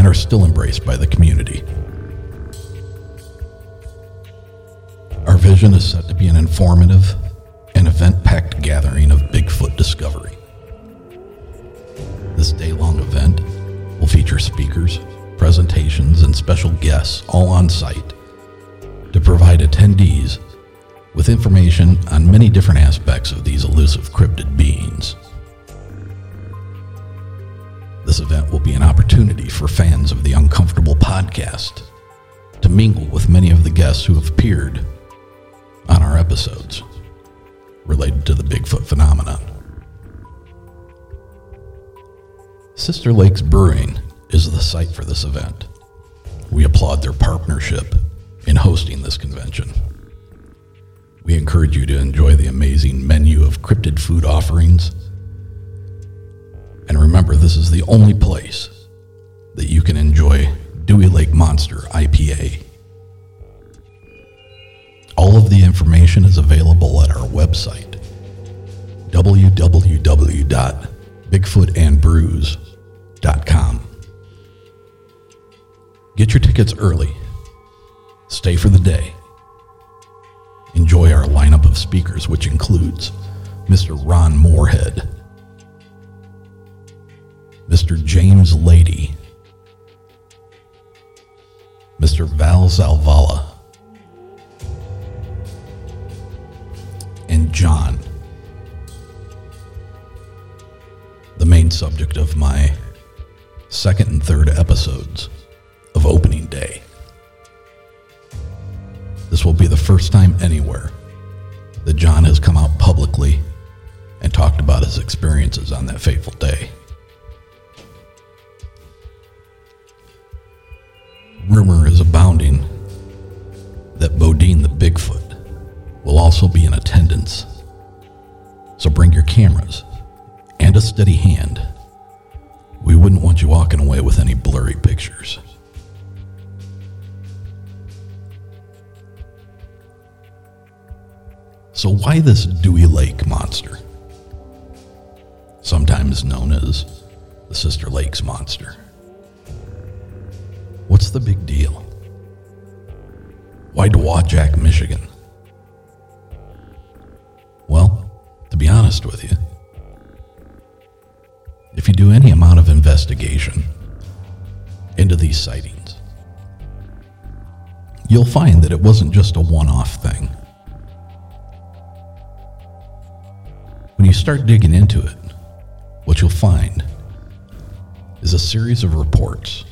And are still embraced by the community. Our vision is set to be an informative and event packed gathering of Bigfoot discovery. This day long event will feature speakers, presentations, and special guests all on site to provide attendees with information on many different aspects of these elusive cryptid beings. This event will be an opportunity for fans of the Uncomfortable podcast to mingle with many of the guests who have appeared on our episodes related to the Bigfoot phenomenon. Sister Lakes Brewing is the site for this event. We applaud their partnership in hosting this convention. We encourage you to enjoy the amazing menu of cryptid food offerings. And remember, this is the only place that you can enjoy Dewey Lake Monster IPA. All of the information is available at our website, www.bigfootandbrews.com. Get your tickets early. Stay for the day. Enjoy our lineup of speakers, which includes Mr. Ron Morehead, Mr. James Lady, Mr. Val Zalvala, and John, the main subject of my second and third episodes of opening day. This will be the first time anywhere that John has come out publicly and talked about his experiences on that fateful day. rumor is abounding that Bodine the Bigfoot will also be in attendance. So bring your cameras and a steady hand. We wouldn't want you walking away with any blurry pictures. So, why this Dewey Lake monster? Sometimes known as the Sister Lakes monster. What's the big deal? Why Dowagiac, Michigan? Well, to be honest with you, if you do any amount of investigation into these sightings, you'll find that it wasn't just a one off thing. When you start digging into it, what you'll find is a series of reports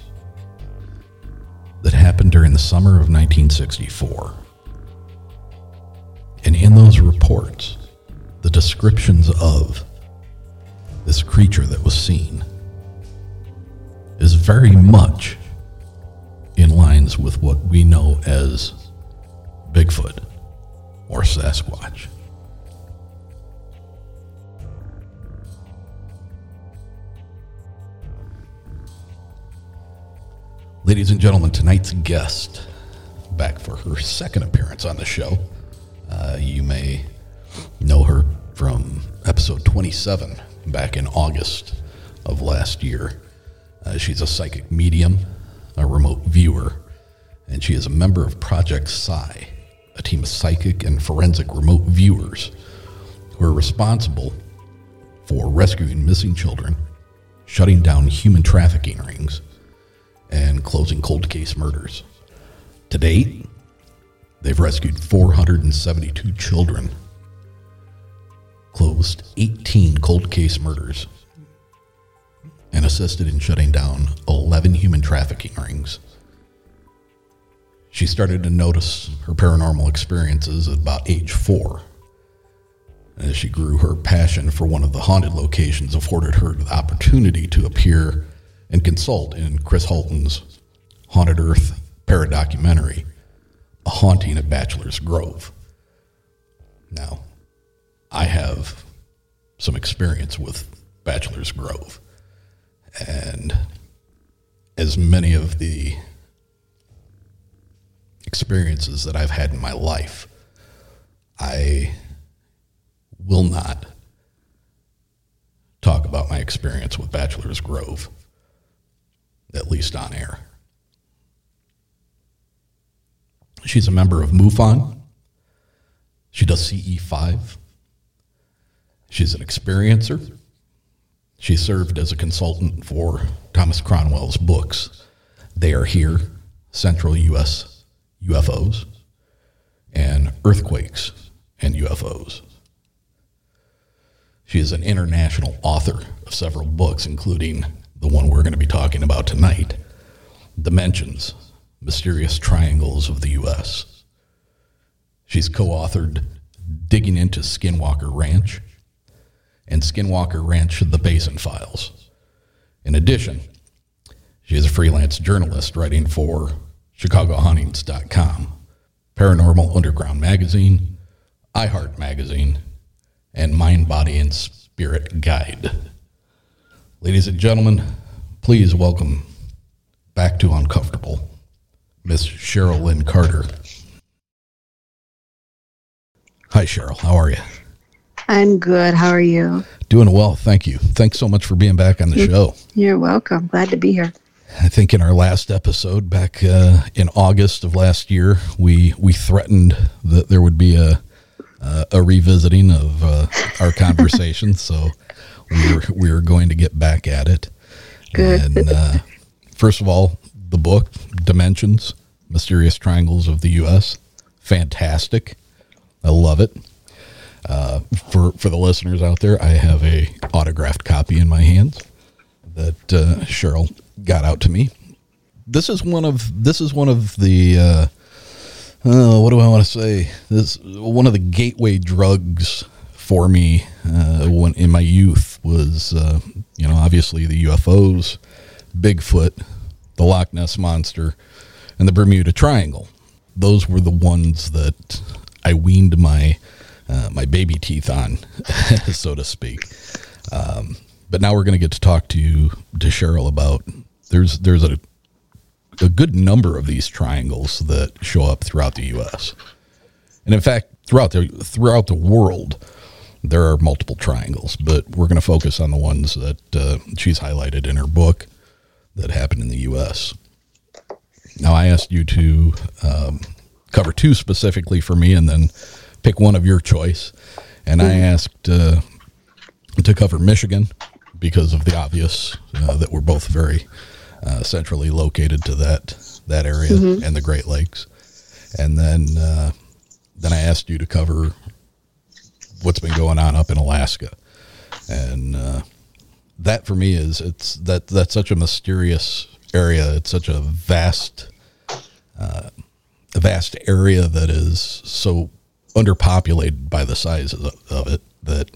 that happened during the summer of 1964. And in those reports, the descriptions of this creature that was seen is very much in lines with what we know as Bigfoot or Sasquatch. Ladies and gentlemen, tonight's guest, back for her second appearance on the show. Uh, you may know her from episode 27 back in August of last year. Uh, she's a psychic medium, a remote viewer, and she is a member of Project Psi, a team of psychic and forensic remote viewers who are responsible for rescuing missing children, shutting down human trafficking rings, and closing cold case murders. To date, they've rescued 472 children, closed 18 cold case murders, and assisted in shutting down 11 human trafficking rings. She started to notice her paranormal experiences at about age four. As she grew, her passion for one of the haunted locations afforded her the opportunity to appear and consult in Chris Holton's Haunted Earth paradocumentary, A Haunting at Bachelor's Grove. Now, I have some experience with Bachelor's Grove, and as many of the experiences that I've had in my life, I will not talk about my experience with Bachelor's Grove at least on air. She's a member of MUFON. She does CE5. She's an experiencer. She served as a consultant for Thomas Cromwell's books. They are here, Central U.S. UFOs, and Earthquakes and UFOs. She is an international author of several books, including the one we're going to be talking about tonight Dimensions Mysterious Triangles of the U.S. She's co authored Digging into Skinwalker Ranch and Skinwalker Ranch The Basin Files. In addition, she is a freelance journalist writing for ChicagoHauntings.com, Paranormal Underground Magazine, iHeart Magazine, and Mind, Body, and Spirit Guide. Ladies and gentlemen, please welcome back to Uncomfortable, Miss Cheryl Lynn Carter. Hi, Cheryl. How are you? I'm good. How are you? Doing well. Thank you. Thanks so much for being back on the show. You're welcome. Glad to be here. I think in our last episode back uh, in August of last year, we we threatened that there would be a uh, a revisiting of uh, our conversation. so we're we're going to get back at it. Good. And uh, first of all, the book Dimensions: Mysterious Triangles of the U.S. Fantastic. I love it. Uh, for for the listeners out there, I have a autographed copy in my hands that uh, Cheryl got out to me. This is one of this is one of the uh, uh, what do I want to say? This one of the gateway drugs for me uh, when in my youth was uh, you know obviously the UFOs, Bigfoot, the Loch Ness monster, and the Bermuda Triangle. Those were the ones that I weaned my uh, my baby teeth on, so to speak. Um, but now we're going to get to talk to to Cheryl about there's there's a a good number of these triangles that show up throughout the U.S. And in fact, throughout the throughout the world, there are multiple triangles, but we're going to focus on the ones that uh, she's highlighted in her book that happened in the U.S. Now, I asked you to um, cover two specifically for me, and then pick one of your choice. And I asked uh, to cover Michigan because of the obvious uh, that we're both very uh, centrally located to that that area Mhm. and the Great Lakes. And then uh, then I asked you to cover what's been going on up in Alaska, and uh, that for me is it's that that's such a mysterious area. It's such a vast, uh, a vast area that is so underpopulated by the size of, of it that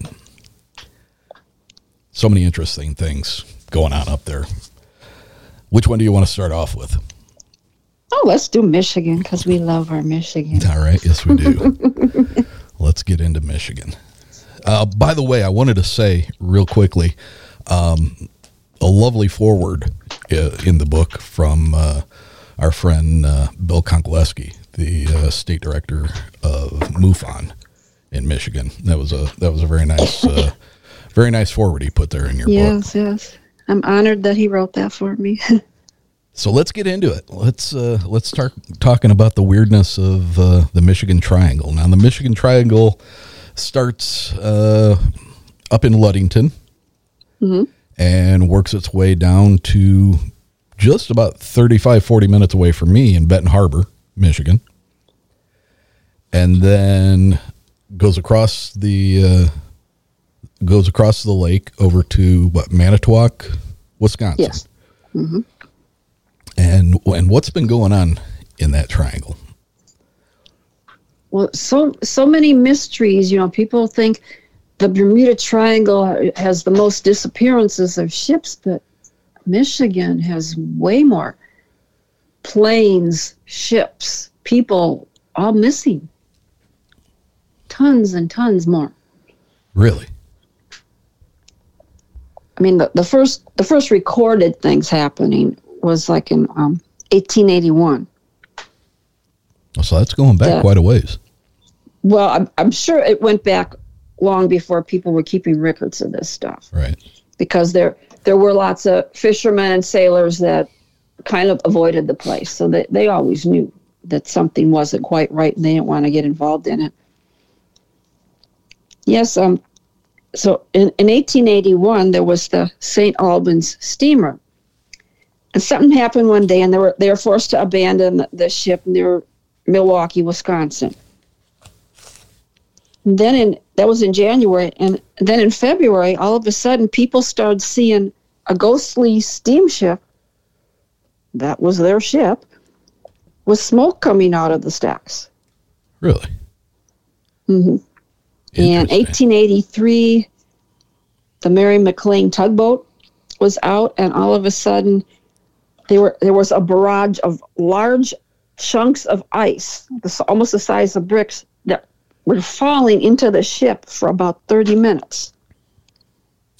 so many interesting things going on up there. Which one do you want to start off with? Oh, let's do Michigan because we love our Michigan. All right, yes, we do. Let's get into Michigan. Uh, by the way, I wanted to say real quickly um, a lovely foreword uh, in the book from uh, our friend uh, Bill Konkolesky, the uh, state director of MUFON in Michigan. That was a that was a very nice, uh, very nice foreword he put there in your book. Yes, yes. I'm honored that he wrote that for me. So let's get into it. Let's uh, let's start talking about the weirdness of uh, the Michigan Triangle. Now, the Michigan Triangle starts uh, up in Ludington Mhm. and works its way down to just about 35, 40 minutes away from me in Benton Harbor, Michigan, and then goes across the uh, goes across the lake over to what Manitowoc, Wisconsin. yes. hmm And and what's been going on in that triangle? Well, so so many mysteries. You know, people think the Bermuda Triangle has the most disappearances of ships, but Michigan has way more planes, ships, people all missing. Tons and tons more. Really? I mean, the, the first the first recorded things happening was like in um, 1881. Oh, So that's going back Yeah. quite a ways. Well, I'm, I'm sure it went back long before people were keeping records of this stuff. Right. Because there there were lots of fishermen and sailors that kind of avoided the place, so they they always knew that something wasn't quite right, and they didn't want to get involved in it. Yes. Um. So in, in 1881, there was the St. Albans steamer, and something happened one day, and they were they were forced to abandon the, ship near Milwaukee, Wisconsin. And then in that was in January, and then in February, all of a sudden, people started seeing a ghostly steamship. That was their ship, with smoke coming out of the stacks. Really? Mm-hmm. In 1883, the Mary McLean tugboat was out, and all of a sudden, there were there was a barrage of large chunks of ice, almost the size of bricks, that were falling into the ship for about 30 minutes.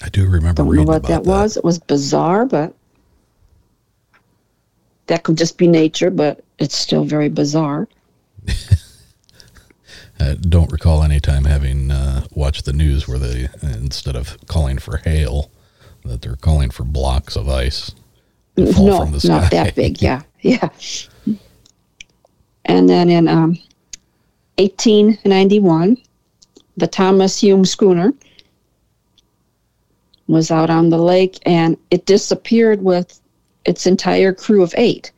I do remember Don't know what about that, was. It was bizarre, but that could just be nature, but it's still very bizarre. I don't recall any time having uh, watched the news where they, instead of calling for hail, that they're calling for blocks of ice no, from the sky. not that big. Yeah, yeah. And then in um, 1891, the Thomas Hume schooner was out on the lake, and it disappeared with its entire crew of eight.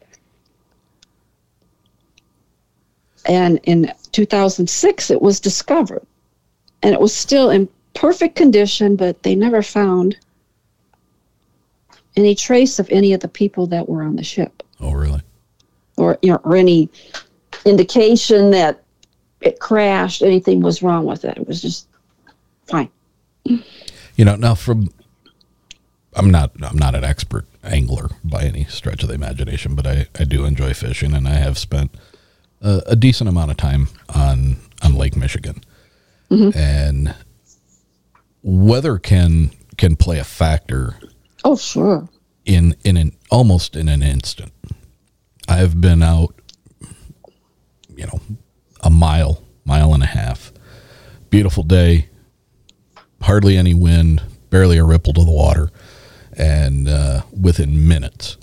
And in 2006, it was discovered, and it was still in perfect condition, but they never found any trace of any of the people that were on the ship Oh, really? or you know or any indication that it crashed anything was wrong with it it was just fine You know, now from I'm not I'm not an expert angler by any stretch of the imagination, but I, I do enjoy fishing and I have spent a, a decent amount of time on on Lake Michigan. Mm-hmm. And weather can can play a factor oh sure in in an almost in an instant. I've been out, you know, a mile mile and a half. Beautiful day, hardly any wind, barely a ripple to the water, and uh, within minutes,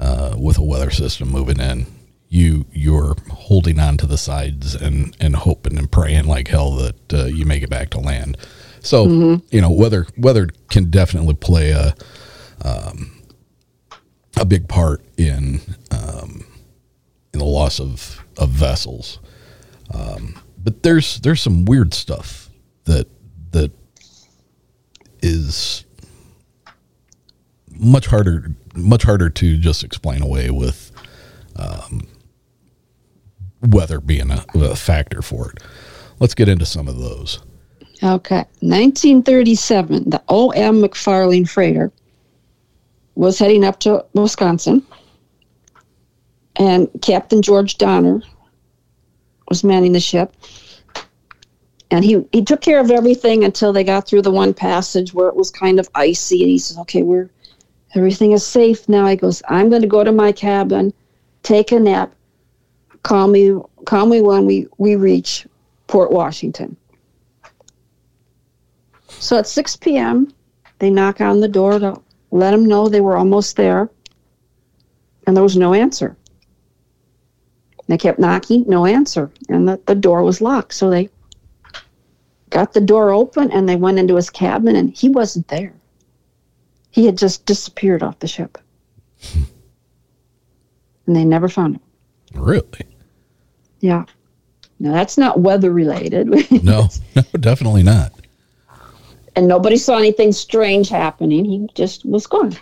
uh, with a weather system moving in, you you're holding on to the sides and and hoping and praying like hell that uh, you make it back to land. So Mm-hmm. you know weather weather can definitely play a um, a big part in um, in the loss of of vessels. Um, but there's there's some weird stuff that that is much harder much harder to just explain away with um, weather being a, a factor for it. Let's get into some of those. Okay. 1937, the O.M. McFarland freighter was heading up to Wisconsin, and Captain George Donner was manning the ship. And he, he took care of everything until they got through the one passage where it was kind of icy. And he says, Okay, we're everything is safe now. He goes, I'm going to go to my cabin, take a nap, call me call me when we, we reach Port Washington. So at 6 p.m., they knock on the door to let them know they were almost there, and there was no answer. They kept knocking, no answer, and the, the door was locked. So they got the door open and they went into his cabin, and he wasn't there. He had just disappeared off the ship. and they never found him. Really? Yeah. Now, that's not weather related. No, no, definitely not. And nobody saw anything strange happening. He just was gone.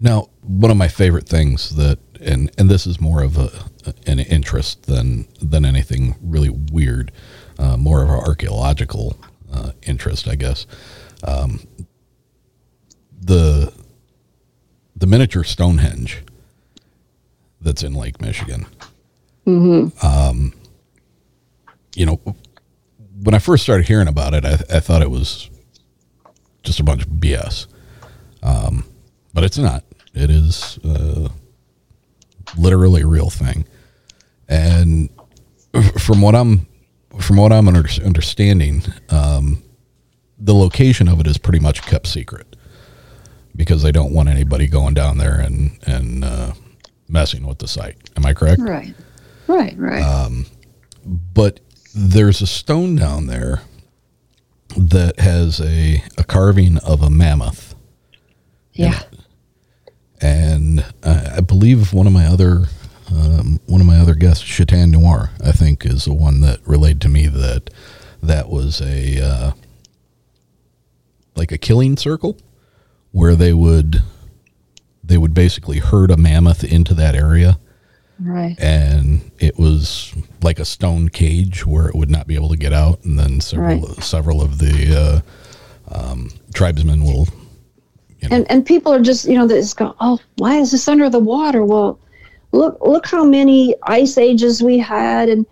Now, one of my favorite things that, and and this is more of a an interest than than anything really weird, uh, more of an archaeological uh, interest, I guess. Um, the the miniature Stonehenge that's in Lake Michigan. Mm-hmm. Um, you know, when I first started hearing about it, I, I thought it was just a bunch of BS. Um, but it's not. It is uh, literally a real thing. And from what I'm from what I'm under, understanding, um, the location of it is pretty much kept secret because they don't want anybody going down there and and uh, messing with the site. Am I correct? Right. Right, right. Um, but there's a stone down there that has a, a carving of a mammoth. yeah. And I, I believe one of my other um, one of my other guests, Chatan Noir, I think, is the one that relayed to me that that was a uh, like a killing circle where they would they would basically herd a mammoth into that area Right. and it was like a stone cage where it would not be able to get out and then several Right. several of the uh, um, tribesmen will And and people are just you know they just go oh why is this under the water? Well, look look how many ice ages we had and.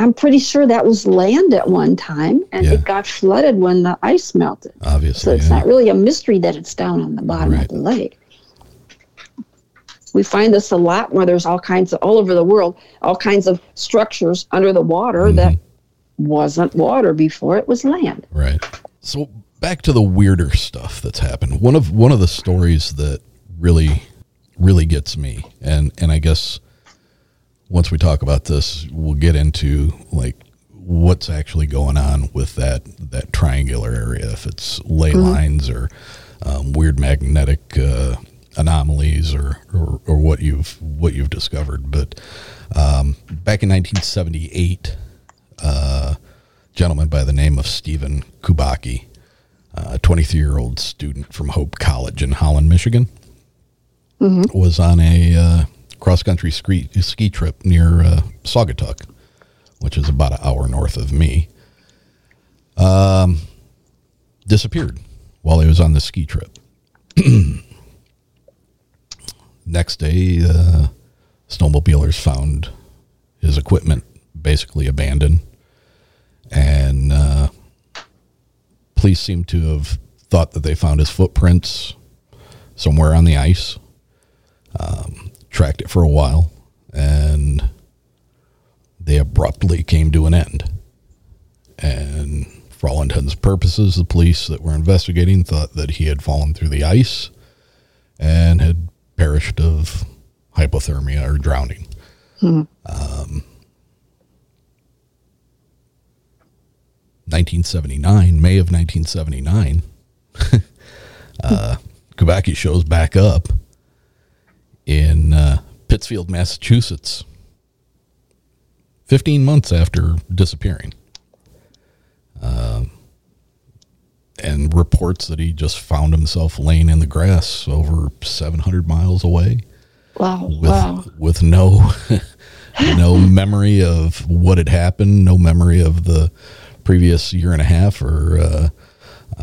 I'm pretty sure that was land at one time, and Yeah. it got flooded when the ice melted. obviously So it's yeah. not really a mystery that it's down on the bottom Right. of the lake. We find this a lot where there's all kinds of all over the world, all kinds of structures under the water that wasn't water before it was land. Right. So back to the weirder stuff that's happened. One of one of the stories that really really gets me and and I guess once we talk about this we'll get into like what's actually going on with that that triangular area if it's ley lines or um, weird magnetic uh, anomalies or, or or what you've what you've discovered but um, back in 1978 uh, gentleman by the name of Stephen Kubacki, a 23 year old student from Hope College in Holland, Michigan, was on a uh, cross country ski, ski trip near uh, Saugatuck, which is about an hour north of me. Um, disappeared while he was on the ski trip. Next day, uh, snowmobilers found his equipment basically abandoned and uh, police seem to have thought that they found his footprints somewhere on the ice. Um, tracked it for a while. and they abruptly came to an end. And for all intents and purposes, the police that were investigating thought that he had fallen through the ice and had perished of hypothermia or drowning. Hmm. Um, 1979, May of 1979, uh, Kubacki shows back up in uh, Pittsfield, Massachusetts, 15 months after disappearing. Um, and reports that he just found himself laying in the grass over 700 miles away Wow. with wow. with no no memory of what had happened, no memory of the previous year and a half, or uh,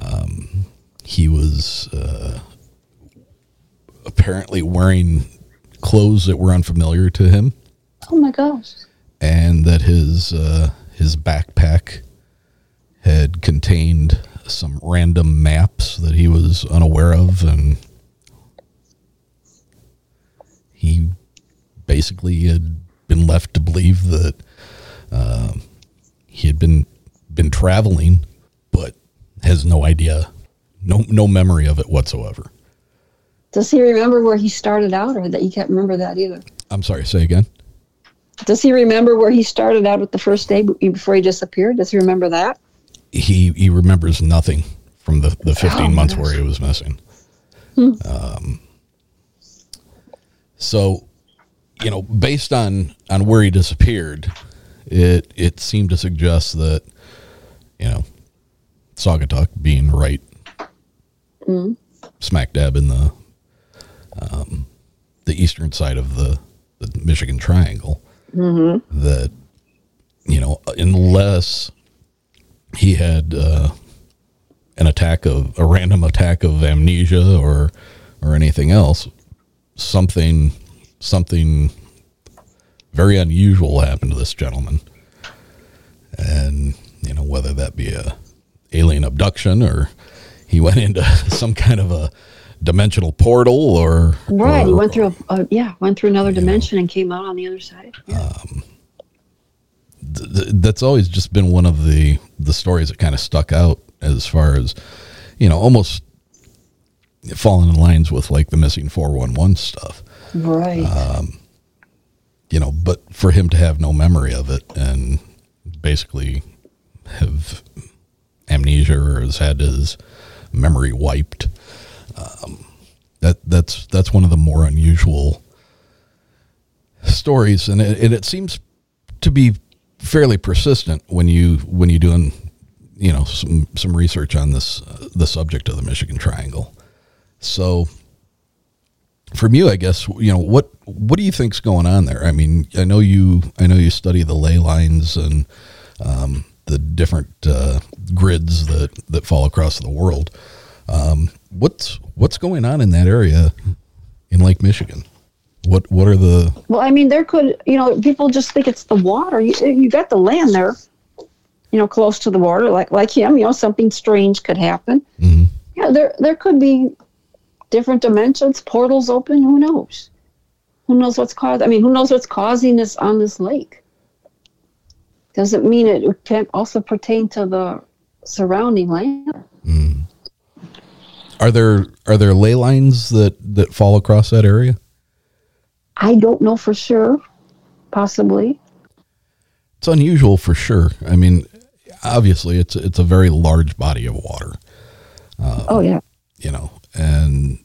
um, he was uh, apparently wearing clothes that were unfamiliar to him, Oh my gosh. and that his uh, his backpack had contained some random maps that he was unaware of, and he basically had been left to believe that uh, he had been been traveling, but has no idea, no no memory of it whatsoever. Does he remember where he started out, or that you can't remember that either? I'm sorry, say again. Does he remember where he started out at the first day before he disappeared? Does he remember that? He he remembers nothing from the the 15 Oh, months where he was missing. Hmm. Um, so, you know, based on on where he disappeared, it it seemed to suggest that, you know, Saugatuck being right Mm. smack dab in the um, the eastern side of the the Michigan Triangle, Mm-hmm. that you know, unless he had uh, an attack of a random attack of amnesia or or anything else, something something very unusual happened to this gentleman, and you know whether that be a alien abduction or he went into some kind of a dimensional portal or Right. he went through a, yeah, went through another dimension and came out on the other side. th- th- that's always just been one of the the stories that kind of stuck out as far as you know almost falling in lines with like the missing 411 stuff Right. um, you know but for him to have no memory of it and basically have amnesia or has had his memory wiped um, that that's that's one of the more unusual stories and it, and it seems to be fairly persistent when you when you're doing you know some some research on this uh, the subject of the Michigan Triangle. So from you, I guess you know what what do you think's going on there? I mean, I know you I know you study the ley lines and um, the different uh, grids that that fall across the world. Um, what's what's going on in that area in Lake Michigan? What what are the Well, I mean, there could, you know, people just think it's the water. You, you got the land there, you know, close to the water, like like him. You know, something strange could happen. Mm-hmm. Yeah, there there could be different dimensions, portals open. Who knows? Who knows what's caused? I mean, who knows what's causing this on this lake? Doesn't mean it can't also pertain to the surrounding land. Mm. Are there are there ley lines that that fall across that area? I don't know for sure. Possibly. It's unusual for sure. I mean, obviously, it's it's a very large body of water. Uh, oh yeah. you know, and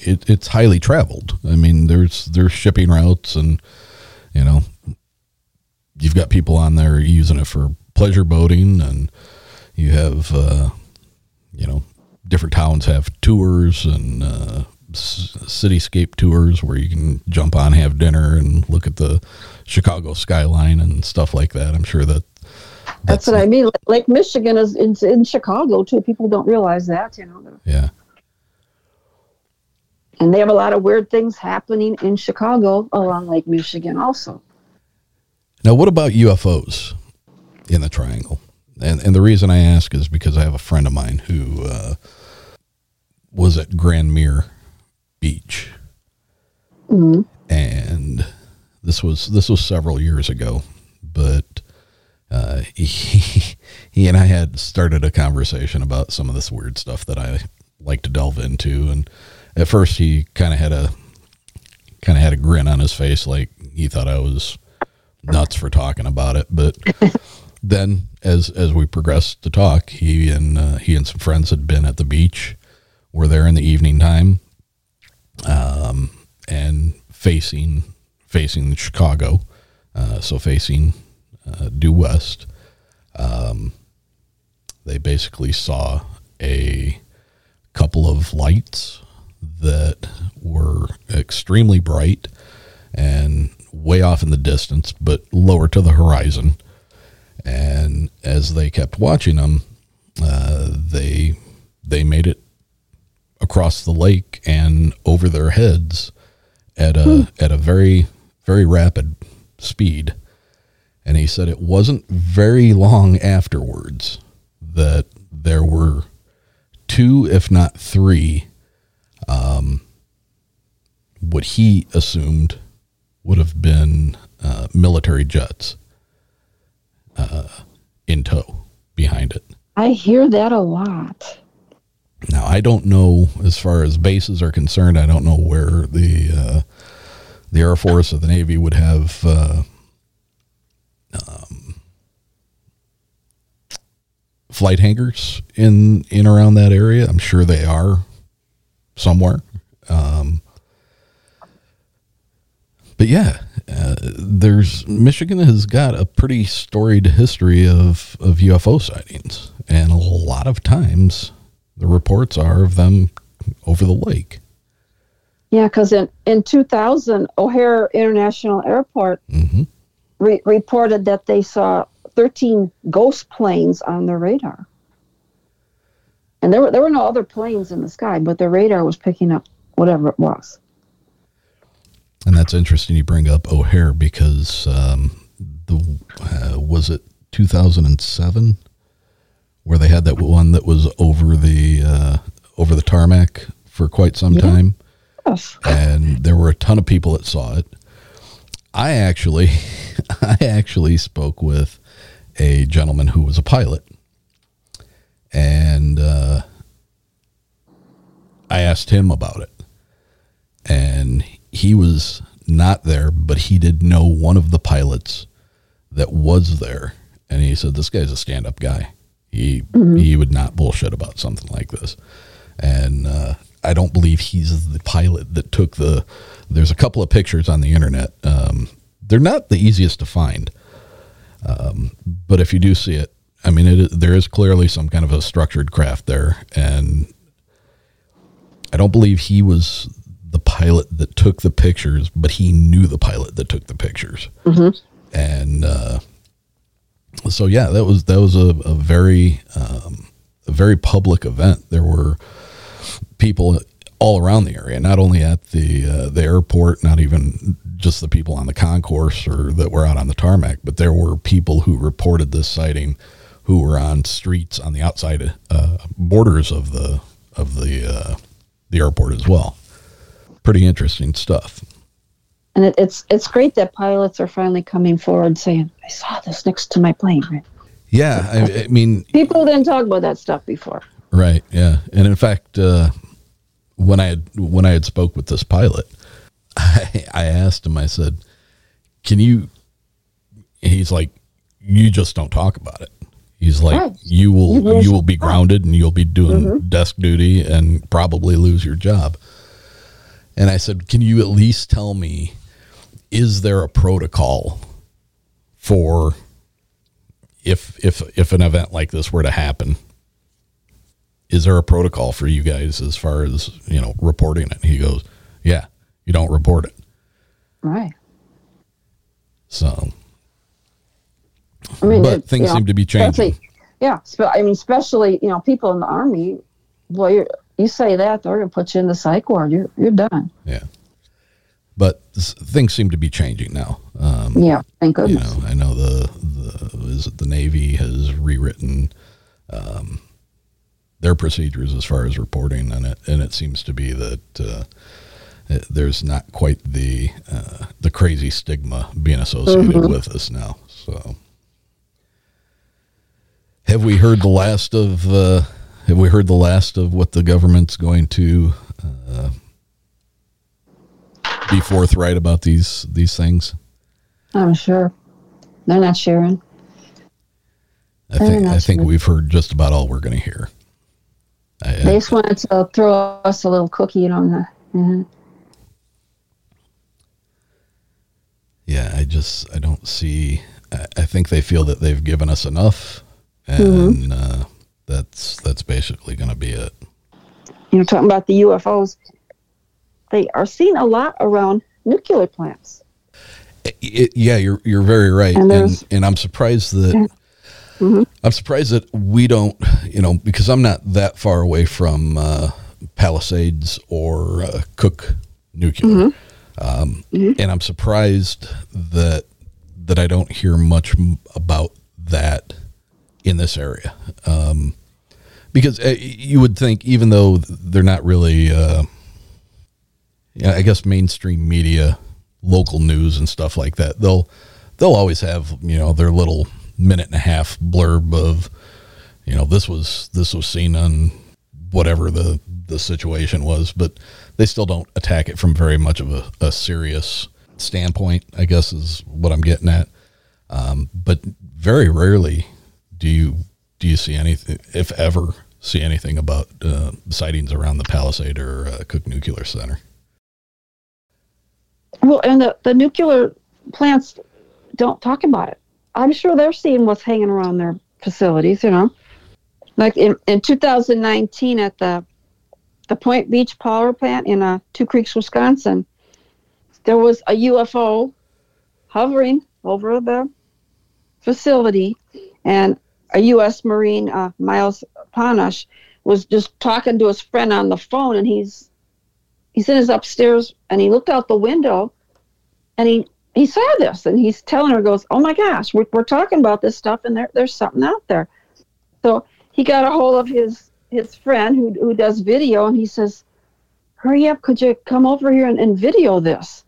it it's highly traveled. I mean, there's there's shipping routes, and you know, you've got people on there using it for pleasure boating, and you have uh, you know different towns have tours and uh, cityscape tours where you can jump on, have dinner, and look at the Chicago skyline and stuff like that. I'm sure that That's, what I mean. Lake Michigan is in, in Chicago too. People don't realize that, you know. yeah. And they have a lot of weird things happening in Chicago along Lake Michigan also. Now, what about UFOs in the triangle? And and the reason I ask is because I have a friend of mine who uh, was at Grand Mere Beach, Mhm. and this was this was several years ago, but uh, he he and I had started a conversation about some of this weird stuff that I like to delve into, and at first he kind of had a kind of had a grin on his face, like he thought I was nuts for talking about it, but. then, as as we progressed to talk, he and uh, he and some friends had been at the beach. Were there in the evening time, um, and facing facing Chicago, uh, so facing uh, due west. Um, they basically saw a couple of lights that were extremely bright and way off in the distance, but lower to the horizon. And as they kept watching them, uh, they they made it across the lake and over their heads at a hmm. at a very very rapid speed. And he said it wasn't very long afterwards that there were two, if not three, um, what he assumed would have been uh, military jets uh, in tow behind it. I hear that a lot. Now I don't know as far as bases are concerned. I don't know where the uh, the Air Force or the Navy would have uh, um, flight hangars in in around that area. I'm sure they are somewhere. Um, but yeah, uh, there's Michigan has got a pretty storied history of of UFO sightings, and a lot of times the reports are of them over the lake. Yeah, because in, in 2000, O'Hare International Airport mm-hmm. re- reported that they saw 13 ghost planes on their radar. And there were, there were no other planes in the sky, but the radar was picking up whatever it was. And that's interesting you bring up O'Hare because um, the uh, was it 2007 where they had that one that was over the uh, over the tarmac for quite some yeah. time and there were a ton of people that saw it. I actually, I actually spoke with a gentleman who was a pilot, and uh, I asked him about it, and he was not there, but he did know one of the pilots that was there, and he said, "This guy's a stand-up guy. He mm-hmm. he would not bullshit about something like this." And uh, I don't believe he's the pilot that took the. There's a couple of pictures on the internet. Um, they're not the easiest to find, um, but if you do see it, I mean, it, there is clearly some kind of a structured craft there, and I don't believe he was the pilot that took the pictures, but he knew the pilot that took the pictures, mm-hmm. and uh, so yeah, that was that was a, a very um, a very public event. There were people all around the area, not only at the uh, the airport, not even just the people on the concourse or that were out on the tarmac, but there were people who reported this sighting who were on streets on the outside uh, borders of the of the uh, the airport as well. Pretty interesting stuff. And it, it's it's great that pilots are finally coming forward saying, "I saw this next to my plane." Right? Yeah, I, I mean, people didn't talk about that stuff before. Right. Yeah. And in fact, uh, when I had when I had spoke with this pilot, I, I asked him. I said, "Can you?" He's like, "You just don't talk about it." He's like, right. "You will you will be grounded and you'll be doing mm-hmm. desk duty and probably lose your job." And I said, "Can you at least tell me is there a protocol for if if if an event like this were to happen is there a protocol for you guys as far as you know reporting it? He goes yeah you don't report it. Right. So I mean, but it, things seem know, to be changing. yeah i mean especially you know people in the army well you say that they're going to put you in the psych ward you're, you're done. Yeah but things seem to be changing now um, yeah thank goodness you know i know the the is it the navy has rewritten um, their procedures as far as reporting, and it and it seems to be that uh, uh, there's not quite the uh, the crazy stigma being associated mm-hmm. with us now. So, have we heard the last of? Uh, have we heard the last of what the government's going to uh, be forthright about these these things? I'm sure they're not sharing. I think I think we've heard just about all we're going to hear. I, they just wanted to throw us a little cookie on the. Mm-hmm. Yeah, I just I don't see. I, I, think they feel that they've given us enough, and mm-hmm. uh, that's that's basically going to be it. You know, talking about the UFOs, they are seen a lot around nuclear plants. It, yeah, you're you're very right, and, and, and I'm surprised that Mm-hmm. I'm surprised that we don't, you know, because I'm not that far away from uh, Palisades or uh, Cook Nuclear, mm-hmm. Um, mm-hmm. and I'm surprised that that I don't hear much about that in this area. Um, because uh, you would think, even though they're not really, uh, yeah, I guess mainstream media, local news and stuff like that, they'll they'll always have you know their little minute and a half blurb of, you know, this was this was seen on whatever the the situation was, but they still don't attack it from very much of a, a serious standpoint. I guess is what I'm getting at. Um, but very rarely do you do you see anything, if ever, see anything about uh, sightings around the Palisade or uh, Cook Nuclear Center. Well, and the, the nuclear plants don't talk about it. I'm sure they're seeing what's hanging around their facilities, you know. Like in, in 2019 at the the Point Beach power plant in uh, Two Creeks, Wisconsin, there was a UFO hovering over the facility, and a U.S. Marine, uh, Miles Panosh, was just talking to his friend on the phone, and he's he's in his upstairs, and he looked out the window, and he he saw this and he's telling her, goes, Oh my gosh, we're, we're talking about this stuff and there, there's something out there. So he got a hold of his, his friend who, who does video and he says, Hurry up, could you come over here and, and video this?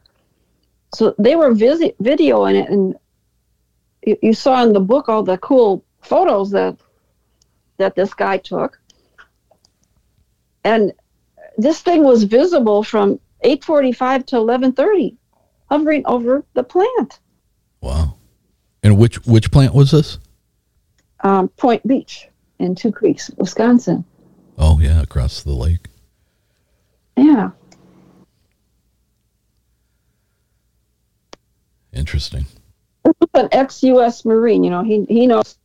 So they were visit, videoing it and you, you saw in the book all the cool photos that that this guy took. And this thing was visible from 8:45 to 11:30 hovering over the plant. Wow. And which which plant was this? Um, Point Beach in Two Creeks, Wisconsin. Oh yeah, across the lake. Yeah. Interesting. An ex-U.S. Marine, you know, he he knows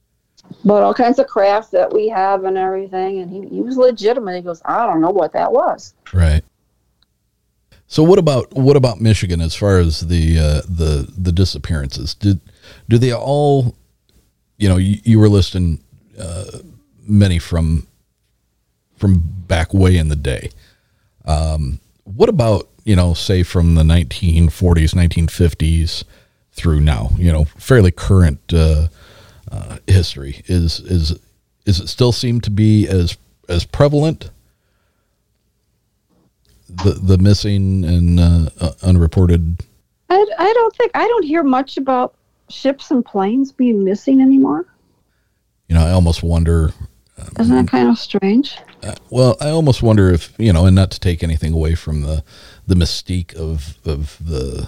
about all kinds of crafts that we have and everything, and he, he was legitimate. He goes, I don't know what that was. Right. So what about what about Michigan as far as the uh, the the disappearances? Did do they all? You know, you, you were listing uh, many from from back way in the day. Um, what about you know, say from the 1940s, 1950s through now? You know, fairly current uh, uh, history. Is is is it still seem to be as as prevalent? The the missing and uh, uh, unreported? I, I don't think I don't hear much about ships and planes being missing anymore. You know, I almost wonder. Um, Isn't that kind of strange? Uh, well, I almost wonder if you know, and not to take anything away from the the mystique of of the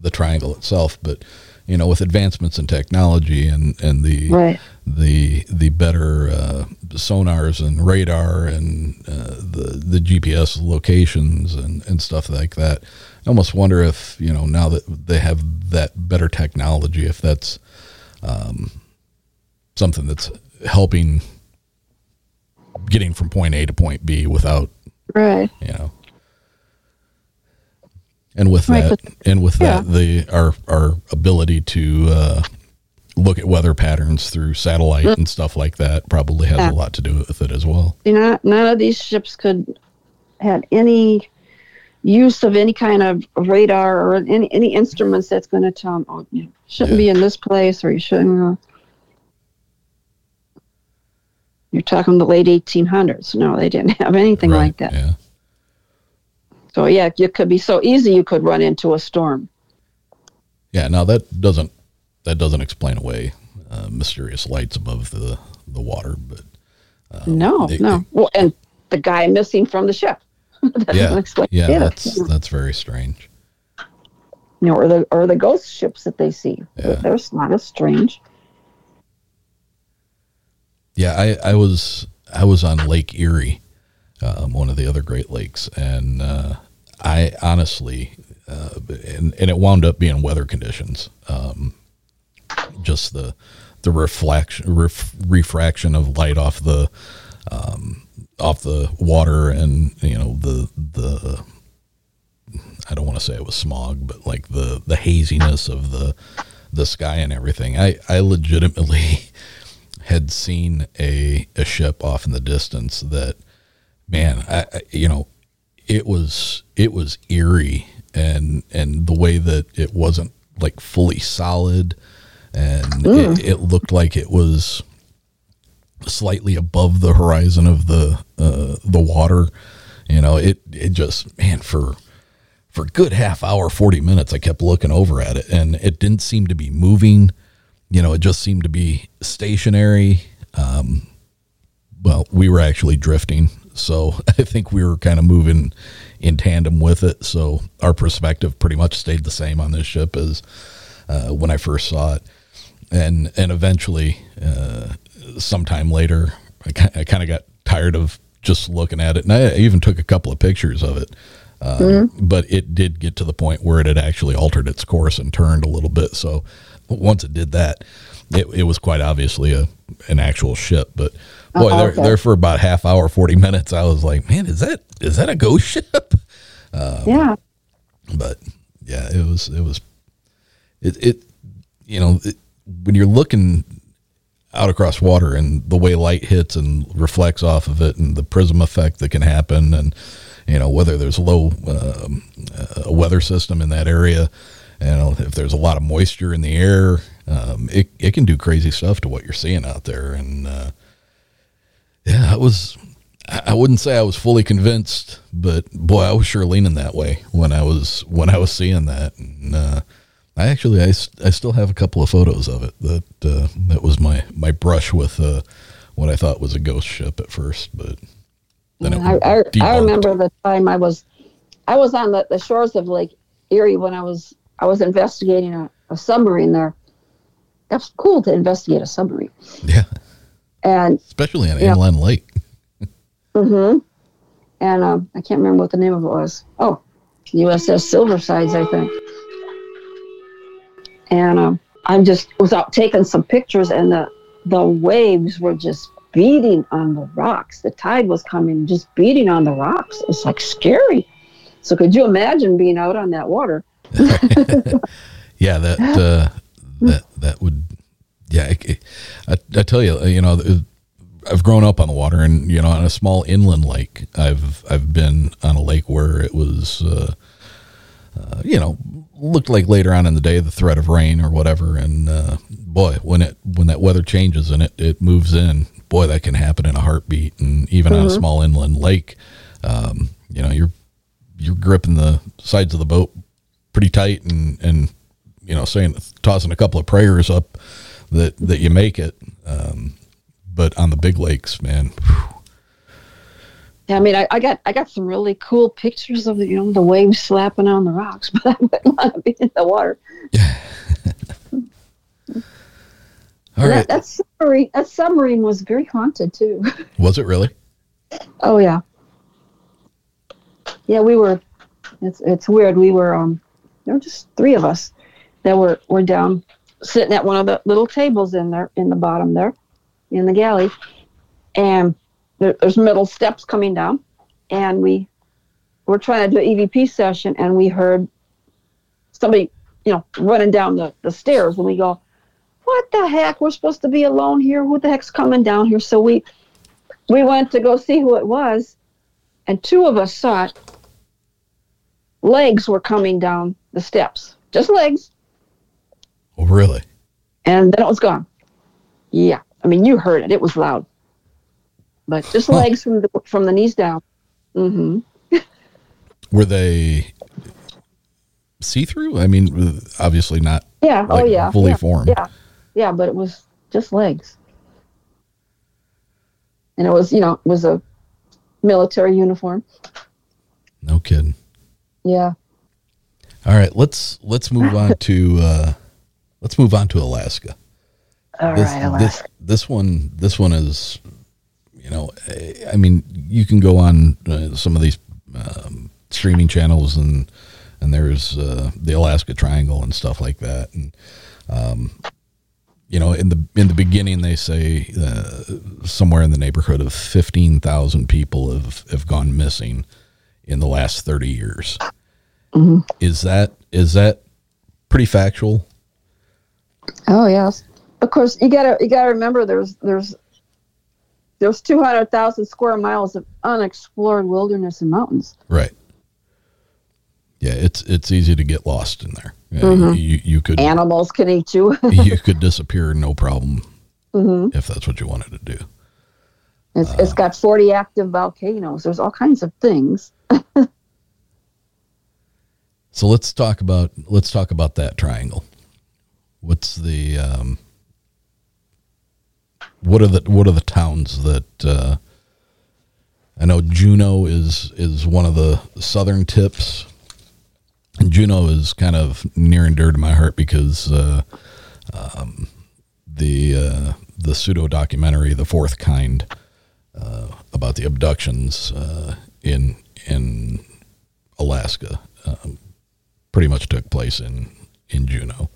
the triangle itself, but you know, with advancements in technology and and the right. the the better uh, sonars and radar and uh, the the GPS locations and and stuff like that, I almost wonder if you know now that they have that better technology, if that's um, something that's helping getting from point A to point B without right, you know and with right, that, but, and with yeah. that, the our our ability to uh, look at weather patterns through satellite mm. and stuff like that probably has yeah. a lot to do with it as well. You know, none of these ships could had any use of any kind of radar or any any instruments that's going to tell them, oh, you shouldn't yeah. be in this place or you shouldn't. you're talking the late 1800s. No, they didn't have anything right. like that. Yeah. So yeah, it could be so easy you could run into a storm. Yeah, now that doesn't that doesn't explain away uh, mysterious lights above the the water, but um, no, they, no. They, well, and the guy missing from the ship. that yeah, yeah, that's that's very strange. You know, or the or the ghost ships that they see. Yeah. They're not as strange. Yeah, I, I was I was on Lake Erie, um, one of the other Great Lakes, and uh, I honestly, uh, and and it wound up being weather conditions. Um, just the the reflection ref, refraction of light off the um, off the water, and you know the the I don't want to say it was smog, but like the the haziness of the the sky and everything. I I legitimately had seen a a ship off in the distance that man, I, I you know, it was it was eerie and and the way that it wasn't like fully solid and mm. it, it, looked like it was slightly above the horizon of the uh, the water. You know, it it just man for for a good half hour, forty minutes, I kept looking over at it, and it didn't seem to be moving. You know, it just seemed to be stationary. Um, well, we were actually drifting, so I think we were kind of moving in tandem with it. So our perspective pretty much stayed the same on this ship as uh, when I first saw it and and eventually, uh, sometime later, I, I kind of got tired of just looking at it, and I even took a couple of pictures of it. Uh, mm-hmm. But it did get to the point where it had actually altered its course and turned a little bit. So once it did that, it, it was quite obviously a an actual ship. But boy, uh, there, there for about half hour, forty minutes, I was like, man, is that is that a ghost ship? Um, yeah. But yeah, it was it was it it you know it, when you're looking out across water and the way light hits and reflects off of it and the prism effect that can happen and you know whether there's low um, a weather system in that area you know if there's a lot of moisture in the air um, it, it can do crazy stuff to what you're seeing out there and uh, yeah it was I wouldn't say I was fully convinced but boy I was sure leaning that way when I was when I was seeing that and uh, I actually, I, I still have a couple of photos of it. That uh, that was my my brush with uh, what I thought was a ghost ship at first, but then I, I, I, remember the time I was I was on the, the shores of Lake Erie when I was I was investigating a, a submarine there. That's cool to investigate a submarine. Yeah, and especially on inland know, lake. mm-hmm. And um, I can't remember what the name of it was. Oh, USS Silversides, I think and um, I'm just was out taking some pictures, and the the waves were just beating on the rocks. The tide was coming, just beating on the rocks. It's like scary. So could you imagine being out on that water? yeah, that uh, that that would. Yeah, I, I, tell you, you know, I've grown up on the water, and you know, on a small inland lake. I've I've been on a lake where it was, uh, uh, you know, looked like later on in the day the threat of rain or whatever. And uh, boy, when it when that weather changes and it, it moves in, boy, that can happen in a heartbeat. And even mm-hmm. on a mm-hmm. small inland lake, um, you know, you're you're gripping the sides of the boat pretty tight and and you know saying tossing a couple of prayers up that that you make it. Um, but on the big lakes, man. Whew, I mean, I, I, got I got some really cool pictures of the you know the waves slapping on the rocks, but I wouldn't want to be in the water. All right. That, that, submarine that submarine was very haunted too. Was it really? oh yeah. Yeah, we were. It's it's weird. We were um, there were just three of us that were were down sitting at one of the little tables in there in the bottom there, in the galley, and there, there's metal steps coming down, and we were trying to do an EVP session, and we heard somebody, you know, running down the, the stairs, and we go, "What the heck? We're supposed to be alone here. Who the heck's coming down here?" So we we went to go see who it was, and two of us saw it. Legs were coming down the steps, just legs. Oh, really? And then it was gone. Yeah, I mean, you heard it. It was loud but just legs from the from the knees down. Mm-hmm. Were they see through? I mean, obviously not. Yeah. oh yeah. Fully yeah, formed. Yeah. Yeah, but it was just legs, and it was you know it was a military uniform. No kidding. Yeah. All right, let's let's move on to uh, let's move on to Alaska. All this, right, Alaska. This, this one this one is you know I mean you can go on uh, some of these um, streaming channels and and there's uh, the Alaska Triangle and stuff like that and um, you know in the in the beginning they say uh, somewhere in the neighborhood of 15,000 people have have gone missing in the last 30 years. Mm-hmm. Is that is that pretty factual? Oh yes. Of course, you gotta you gotta remember there's there's there's two hundred thousand square miles of unexplored wilderness and mountains. Right. Yeah, it's it's easy to get lost in there. Mhm. You you could Animals can eat you. you could disappear no problem hmm if that's what you wanted to do. It's, Uh. it's got forty active volcanoes. There's all kinds of things. So let's talk about let's talk about that triangle. What's the um, what are the what are the towns that uh, I know Juneau is is one of the southern tips. And Juneau is kind of near and dear to my heart because uh, um, the uh, the pseudo documentary, The Fourth Kind, uh, about the abductions uh, in in Alaska, um, pretty much took place in in Juneau,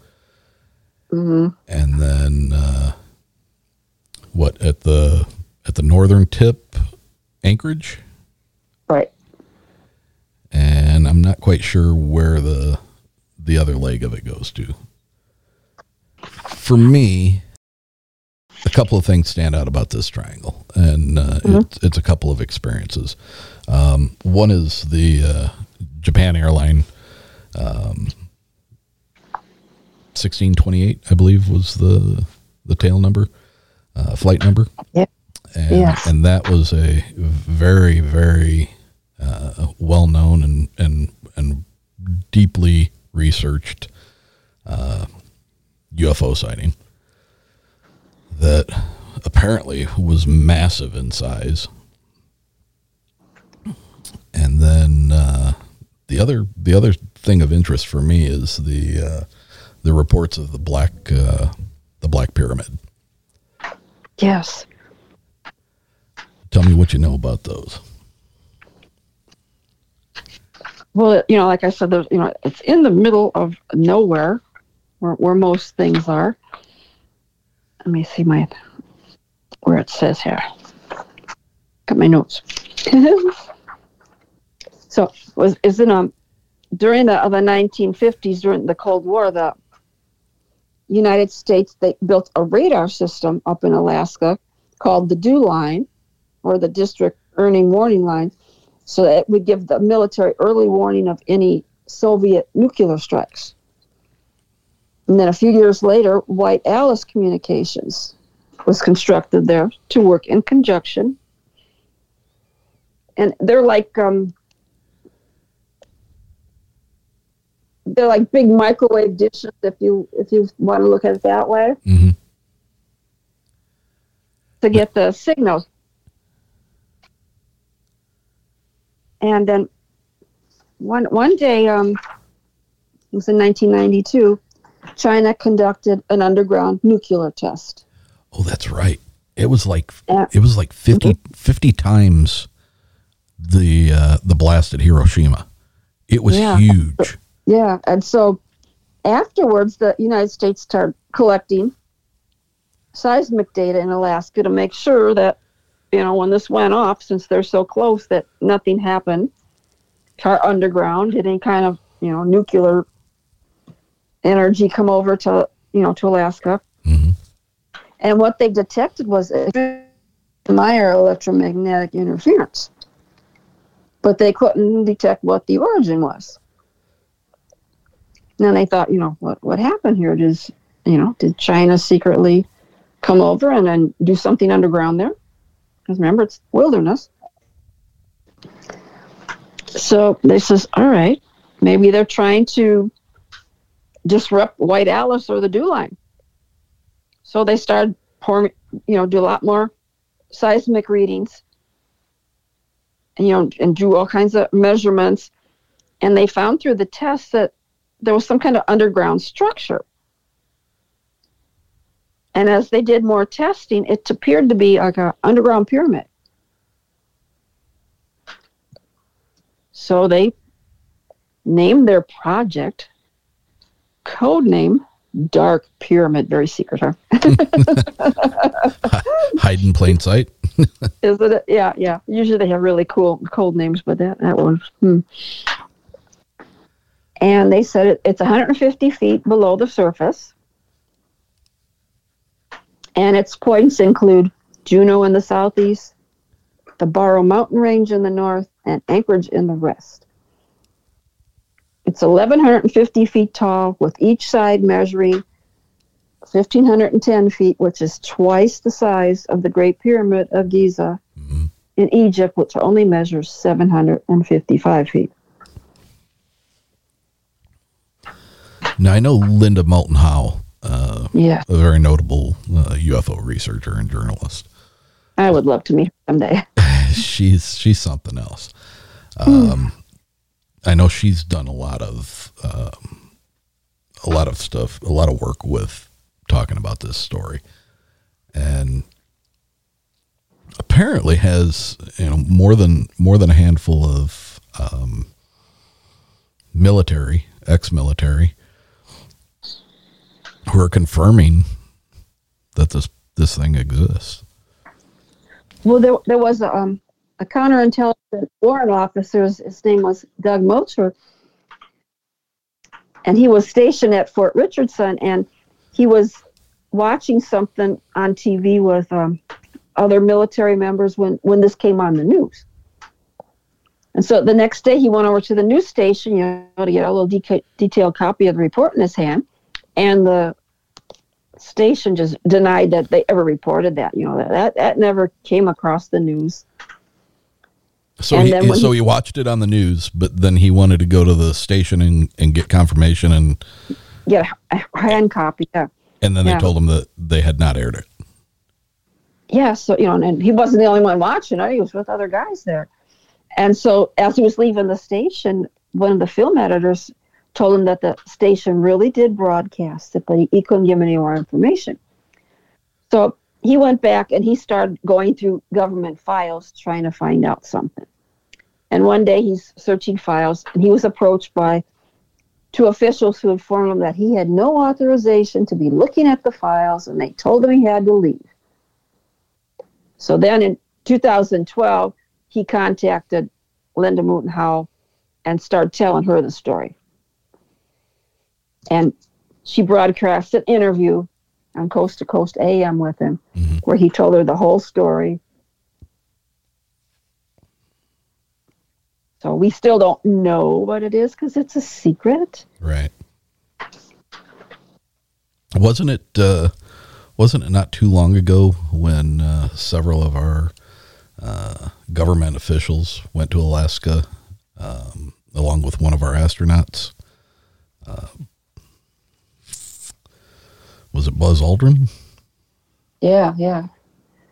hmm and then uh, what at the at the northern tip, Anchorage, Right. and I'm not quite sure where the the other leg of it goes to. For me, a couple of things stand out about this triangle, and uh, it's, it's a couple of experiences. Um, one is the uh, Japan airline um, 1628, I believe, was the the tail number, uh, flight number. Yep. And, Yes. and that was a very, very uh, well known and, and, and deeply researched uh, UFO sighting that apparently was massive in size. And then uh, the other the other thing of interest for me is the uh, the reports of the black uh, the black pyramid. Yes. Tell me what you know about those. Well, you know, like I said, you know, it's in the middle of nowhere, where, where most things are. Let me see my where it says here. Got my notes. so was is it um during the the 1950s during the Cold War the United States they built a radar system up in Alaska called the DEW line or the distant early warning line so that it would give the military early warning of any Soviet nuclear strikes. And then a few years later, White Alice Communications was constructed there to work in conjunction. And they're like um, they're like big microwave dishes if you if you want to look at it that way Mm-hmm. to get the signals. And then one one day, um, it was in 1992, China conducted an underground nuclear test. Oh, that's right. It was like it was like 50, 50 times the uh, the blast at Hiroshima. It was Yeah. huge. Yeah, and so afterwards, the United States started collecting seismic data in Alaska to make sure that, you know, when this went off, since they're so close, that nothing happened. Underground, did any kind of, you know, nuclear energy come over to, you know, to Alaska. Mhm. And what they detected was a Meyer electromagnetic interference. But they couldn't detect what the origin was. And then they thought, you know, what what happened here? Does you know, did China secretly come over and then do something underground there? Because remember, it's wilderness. So they says, all right, maybe they're trying to disrupt White Alice or the Dew Line. So they started pouring, you know, do a lot more seismic readings, and, you know, and drew all kinds of measurements, and they found through the tests that there was some kind of underground structure. And as they did more testing, it appeared to be like an underground pyramid. So they named their project, code name Dark Pyramid. Very secret, huh? Hide in plain sight. Is it? Yeah, yeah. Usually they have really cool code names, but that that one. Hmm. And they said it, it's 150 feet below the surface. And its points include Juneau in the southeast, the Barrow Mountain Range in the north, and Anchorage in the west. It's 1,150 feet tall, with each side measuring 1,510 feet, which is twice the size of the Great Pyramid of Giza mm-hmm. in Egypt, which only measures 755 feet. Now, I know Linda Moulton Howe, uh, yeah. a very notable uh, UFO researcher and journalist. I would love to meet her someday. she's she's something else. Um, I know she's done a lot of um, a lot of stuff, a lot of work with talking about this story, and apparently has you know more than more than a handful of um, military, ex-military, who are confirming that this this thing exists. Well, there there was a, um, a counterintelligence warrant officer. His name was Doug Melcher, and he was stationed at Fort Richardson, and he was watching something on TV with um, other military members when when this came on the news. And so the next day, he went over to the news station, you know, to get a little de- detailed copy of the report in his hand, and the station just denied that they ever reported that. You know that that, never came across the news. So he, so he, he, watched it on the news, but then he wanted to go to the station and, and get confirmation and get a hand copy. Yeah. And then yeah. they told him that they had not aired it. Yeah, so you know, and he wasn't the only one watching it. He was with other guys there. And so as he was leaving the station, one of the film editors told him that the station really did broadcast it, but he, couldn't give any more information. So he went back and he started going through government files trying to find out something. And one day he's searching files and he was approached by two officials who informed him that he had no authorization to be looking at the files and they told him he had to leave. So then in 2012, he contacted Linda Moulton Howe and started telling her the story and she broadcast an interview on Coast to Coast AM with him, mm-hmm. where he told her the whole story. So we still don't know what it is because it's a secret. Right. Wasn't it? Uh, wasn't it not too long ago when uh, several of our uh, government officials went to Alaska um, along with one of our astronauts? Was it Buzz Aldrin? Yeah, yeah.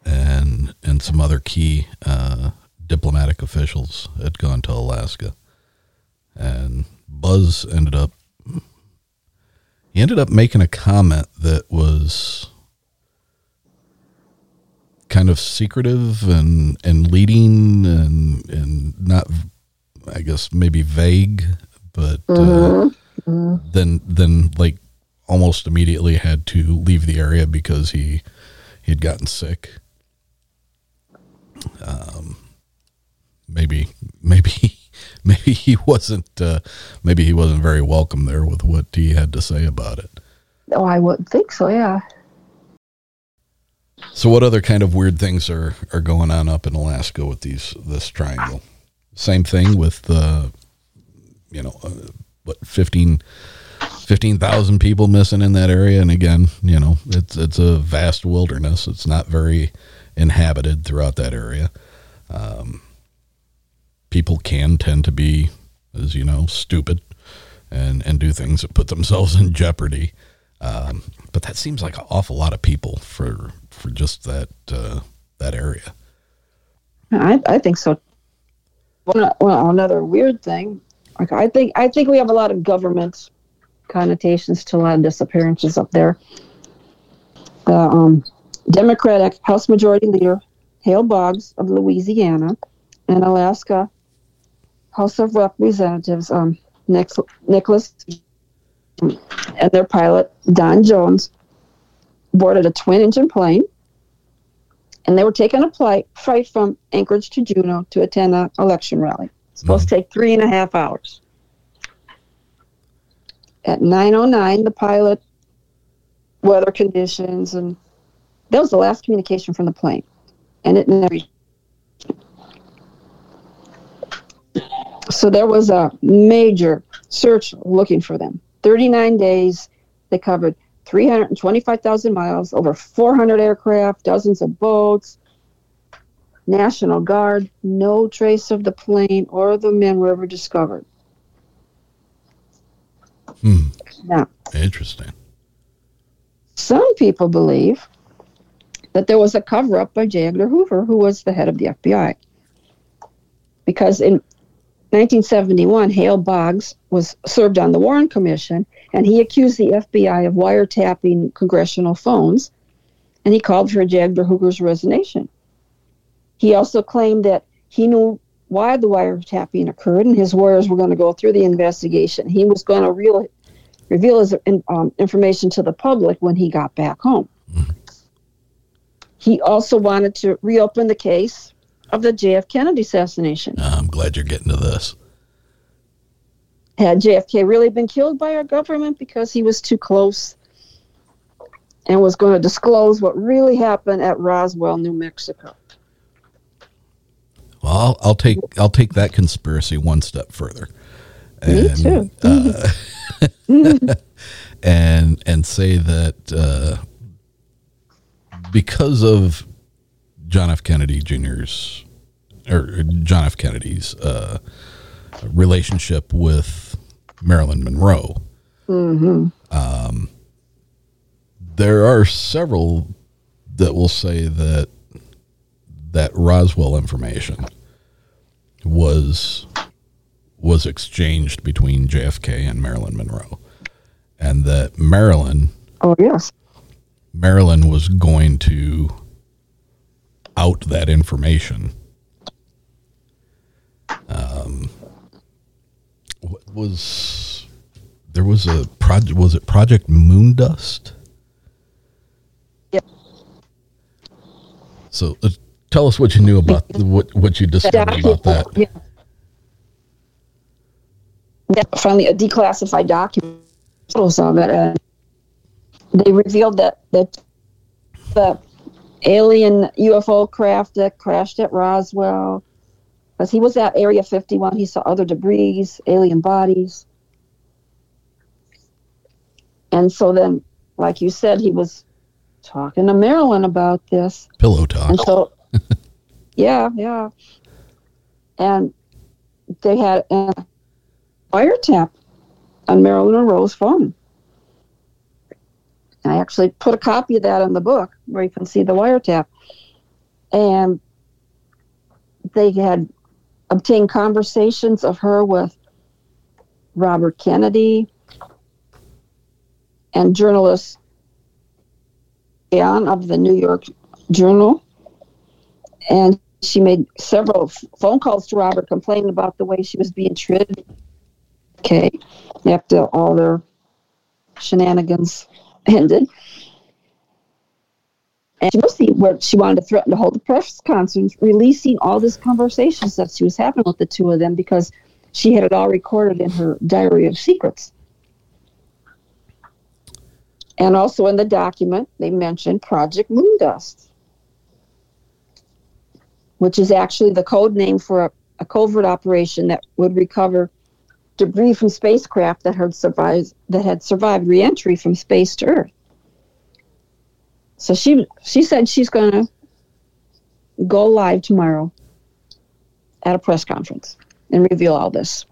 And and some other key uh, diplomatic officials had gone to Alaska, and Buzz ended up he ended up making a comment that was kind of secretive and and leading and and not I guess maybe vague, but uh, mm-hmm. Mm-hmm. then then like almost immediately had to leave the area because he he had gotten sick. Um, maybe maybe maybe he wasn't uh, maybe he wasn't very welcome there with what he had to say about it. Oh, I wouldn't think so. Yeah. So, what other kind of weird things are are going on up in Alaska with these this triangle? Same thing with the, uh, you know, uh, what fifteen 15,000 people missing in that area. And again, you know, it's, it's a vast wilderness. It's not very inhabited throughout that area. Um, people can tend to be, as you know, stupid and and do things that put themselves in jeopardy. Um, but that seems like an awful lot of people for for just that uh, that area. I, I think so. Well, another weird thing. Like I think I think we have a lot of government connotations to a lot of disappearances up there. The um, Democratic House Majority Leader Hale Boggs of Louisiana and Alaska House of Representatives um, Nicholas and their pilot Don Jones boarded a twin-engine plane and they were taking a flight, flight from Anchorage to Juneau to attend an election rally. It's supposed mm-hmm. to take three and a half hours. At 9.09, the pilot, weather conditions, and that was the last communication from the plane. And it never. So there was a major search looking for them. 39 days, they covered 325,000 miles, over 400 aircraft, dozens of boats, National Guard, no trace of the plane or the men were ever discovered. Hmm. Now, interesting. Some people believe that there was a cover up by J. Edgar Hoover, who was the head of the FBI. Because in 1971, Hale Boggs was served on the Warren Commission, and he accused the FBI of wiretapping congressional phones, and he called for J. Edgar Hoover's resignation. He also claimed that he knew why the wiretapping occurred, and his lawyers were going to go through the investigation. He was going to real, reveal his um, information to the public when he got back home. He also wanted to reopen the case of the JFK Kennedy assassination. I'm glad you're getting to this. Had JFK really been killed by our government because he was too close and was going to disclose what really happened at Roswell, New Mexico? Well, I'll, I'll take I'll take that conspiracy one step further. And, Me too. Uh, and and say that uh, because of John F. Kennedy Jr.'s or John F. Kennedy's uh, relationship with Marilyn Monroe. Mm-hmm. Um, there are several that will say that that Roswell information was was exchanged between JFK and Marilyn Monroe, and that Marilyn. Oh yes. Marilyn was going to out that information. Um, what was there was a project? Was it Project Moondust? Yep. So uh, tell us what you knew about the, what what you discovered about that. Yeah. Finally, a declassified document of it, and uh, they revealed that that the alien UFO craft that crashed at Roswell. Because he was at Area 51, he saw other debris, alien bodies. And so then, like you said, he was talking to Marilyn about this. Pillow talk. And so, yeah, yeah. And they had a wiretap on Marilyn Monroe's phone. I actually put a copy of that in the book where you can see the wiretap. And they had obtained conversations of her with Robert Kennedy and journalist Ann of the New York Journal. And she made several phone calls to Robert complaining about the way she was being treated. Okay, after all their shenanigans ended. And she mostly where she wanted to threaten to hold a press conference, releasing all these conversations that she was having with the two of them because she had it all recorded in her diary of secrets. And also in the document, they mentioned Project Moondust, which is actually the code name for a, a covert operation that would recover debris from spacecraft that had survived that had survived reentry from space to Earth. So she she said she's going to go live tomorrow at a press conference. and reveal all this.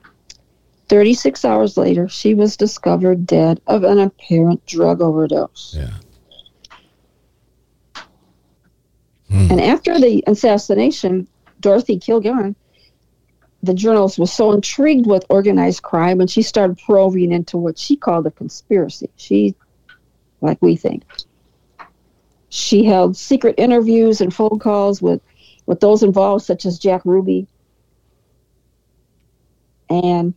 36 hours later, she was discovered dead of an apparent drug overdose. Yeah. And after the assassination, Dorothy Kilgallen, the journalist was so intrigued with organized crime and she started probing into what she called a conspiracy. She, like we think, she held secret interviews and phone calls with, with those involved, such as Jack Ruby. And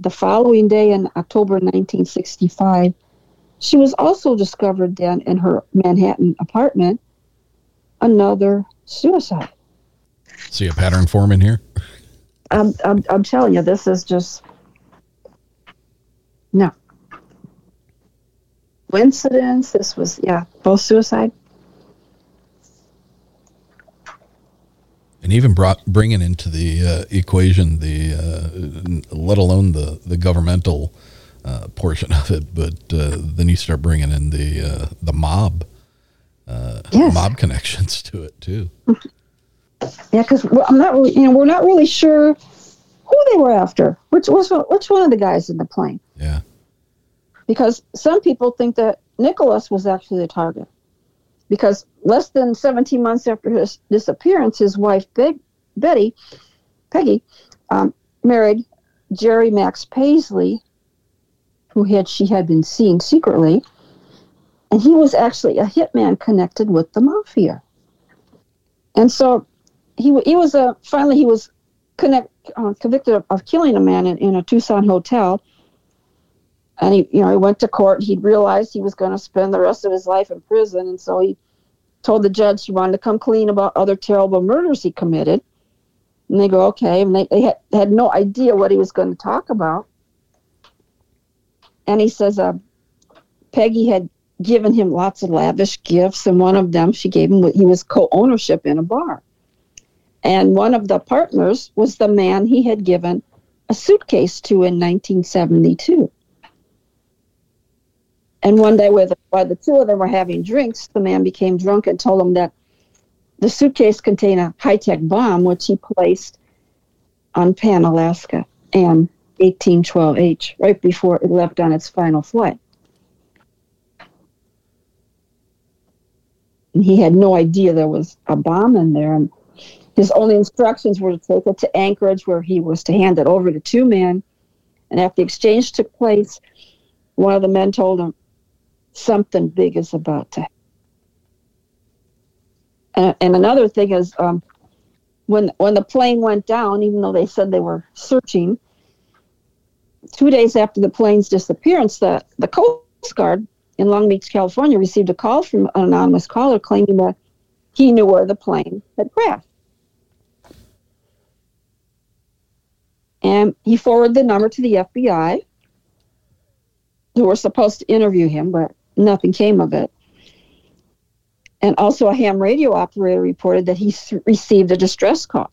the following day in October 1965, she was also discovered dead in her Manhattan apartment. Another suicide. See a pattern forming here? I'm, I'm, I'm telling you, this is just no coincidence. This was, yeah, both suicide. and even brought bringing into the uh, equation the uh, let alone the the governmental uh, portion of it, but uh, then you start bringing in the uh, the mob uh, Yes. mob connections to it too. Yeah, because I'm not, really, you know, we're not really sure who they were after. Which was which one of the guys in the plane? Yeah, Because some people think that Nicholas was actually the target. Because less than 17 months after his disappearance, his wife Beg, Betty, Peggy, um, married Jerry Max Pasley, who had she had been seeing secretly, and he was actually a hitman connected with the mafia. And so he he was a finally he was connect uh, convicted of, of killing a man in, in a Tucson hotel. And he you know he went to court. He realized he was going to spend the rest of his life in prison, and so he told the judge he wanted to come clean about other terrible murders he committed. And they go okay, and they, they had, had no idea what he was going to talk about. And he says, uh, Peggy had given him lots of lavish gifts, and one of them she gave him he was co-ownership in a bar. And one of the partners was the man he had given a suitcase to in 1972. And one day, while the two of them were having drinks, the man became drunk and told him that the suitcase contained a high-tech bomb, which he placed on Pan, Alaska, and 1812H, right before it left on its final flight. And he had no idea there was a bomb in there. And his only instructions were to take it to Anchorage, where he was to hand it over to two men. And after the exchange took place, one of the men told him, Something big is about to happen. And, and another thing is, um, when, when the plane went down, even though they said they were searching, two days after the plane's disappearance, the, the Coast Guard in Long Beach, California, received a call from an anonymous caller claiming that he knew where the plane had crashed. And he forwarded the number to the FBI, who were supposed to interview him, but nothing came of it. And also, a ham radio operator reported that he received a distress call.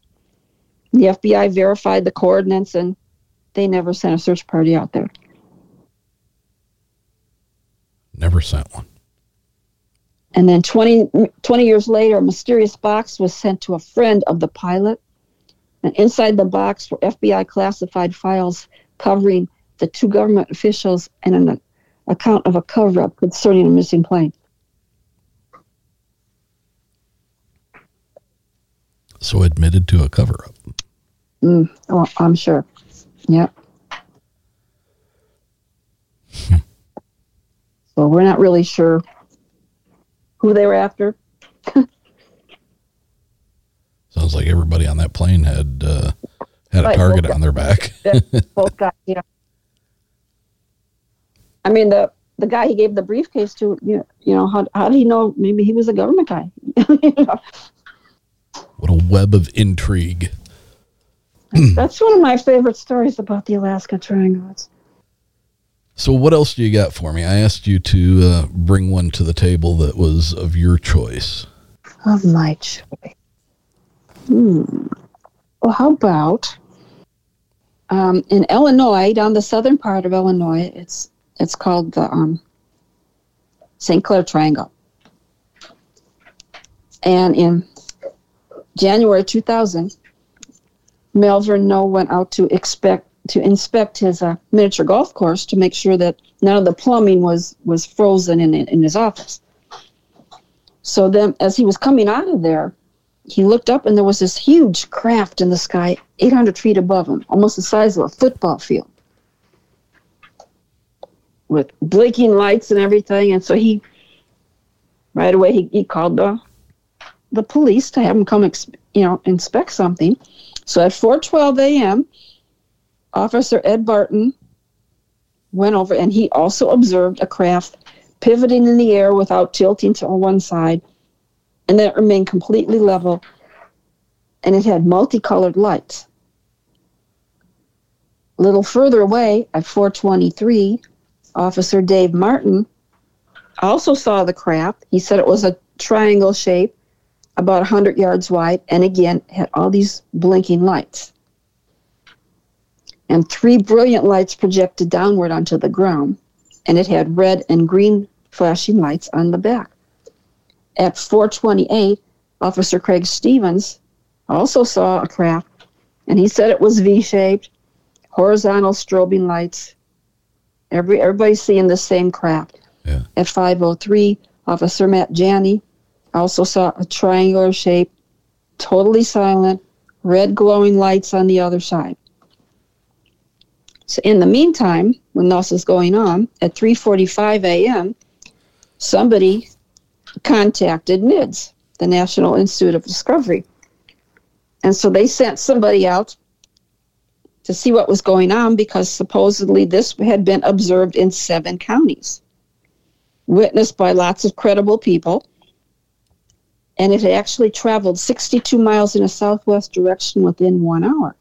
The FBI verified the coordinates and they never sent a search party out there. never sent one. And then 20, 20 years later, a mysterious box was sent to a friend of the pilot. And inside the box were FBI classified files covering the two government officials and an account of a cover up concerning a missing plane. So admitted to a cover up. Mm, oh, I'm sure. Yep. so we're not really sure who they were after. Sounds like everybody on that plane had uh, had a target on their back. both guys, yeah. I mean, the the guy he gave the briefcase to, you know, you know how, how did he know? Maybe he was a government guy. You know, what a web of intrigue. That's one of my favorite stories about the Alaska Triangle. It's, So, what else do you got for me? I asked you to uh, bring one to the table that was of your choice. of my choice. Hmm. Well, how about um, in Illinois, down the southern part of Illinois, it's it's called the um, St. Clair Triangle. And in January 2000, Melvin Noe went out to expect to inspect his uh, miniature golf course to make sure that none of the plumbing was was frozen in in his office. So then, as he was coming out of there, he looked up and there was this huge craft in the sky, 800 feet above him, almost the size of a football field, with blinking lights and everything. And so he, right away, he, he called the the police to have him come, ex, you know, inspect something. So at 4:12 a.m., Officer Ed Barton went over and he also observed a craft pivoting in the air without tilting to one side, and then it remained completely level, and it had multicolored lights. A little further away at 423, Officer Dave Martin also saw the craft. He said it was a triangle shape, about 100 yards wide, and again had all these blinking lights. And three brilliant lights projected downward onto the ground, and it had red and green flashing lights on the back. At 428, Officer Craig Stevens also saw a craft, and he said it was V-shaped, horizontal strobing lights. Every everybody's seeing the same craft. Yeah. At 503, Officer Matt Janney also saw a triangular shape, totally silent, red glowing lights on the other side. So in the meantime, when this is going on, at 3:45 a.m., somebody contacted NIDS, the National Institute of Discovery. And so they sent somebody out to see what was going on because supposedly this had been observed in seven counties, witnessed by lots of credible people. And it had actually traveled 62 miles in a southwest direction within one hour.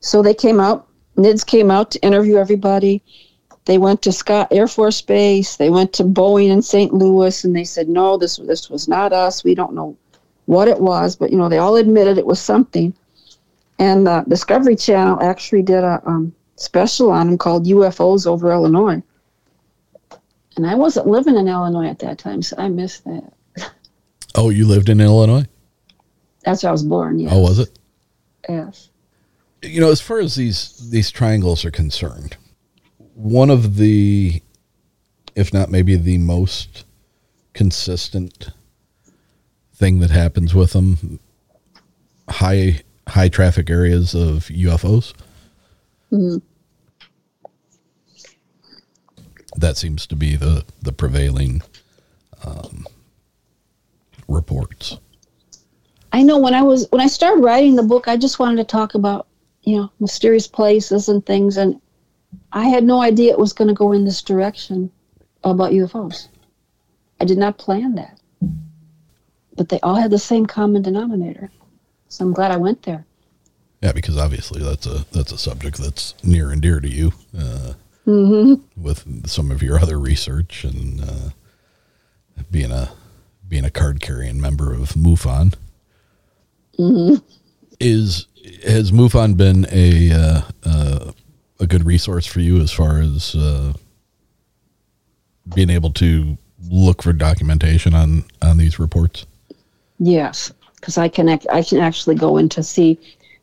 So they came out, NIDS came out to interview everybody. They went to Scott Air Force Base. They went to Boeing in St. Louis, and they said, "No, this this was not us. We don't know what it was, but you know, they all admitted it was something." And the Discovery Channel actually did a um, special on them called UFOs over Illinois. And I wasn't living in Illinois at that time, so I missed that. Oh, you lived in Illinois? That's where I was born. Yes. Oh, was it? Yes. You know, as far as these these triangles are concerned, one of the, if not maybe the most consistent thing that happens with them, high high traffic areas of UFOs. hmm That seems to be the the prevailing um, reports. I know when I was when I started writing the book, I just wanted to talk about you know mysterious places and things, and I had no idea it was going to go in this direction about UFOs. I did not plan that, but they all had the same common denominator, so I'm glad I went there. Yeah, because obviously that's a that's a subject that's near and dear to you. Uh, hmm with some of your other research and uh, being a being a card carrying member of MUFON. hmm Is has MUFON been a uh, uh, a good resource for you as far as uh, being able to look for documentation on on these reports? Yes, because I can ac- I can actually go in to see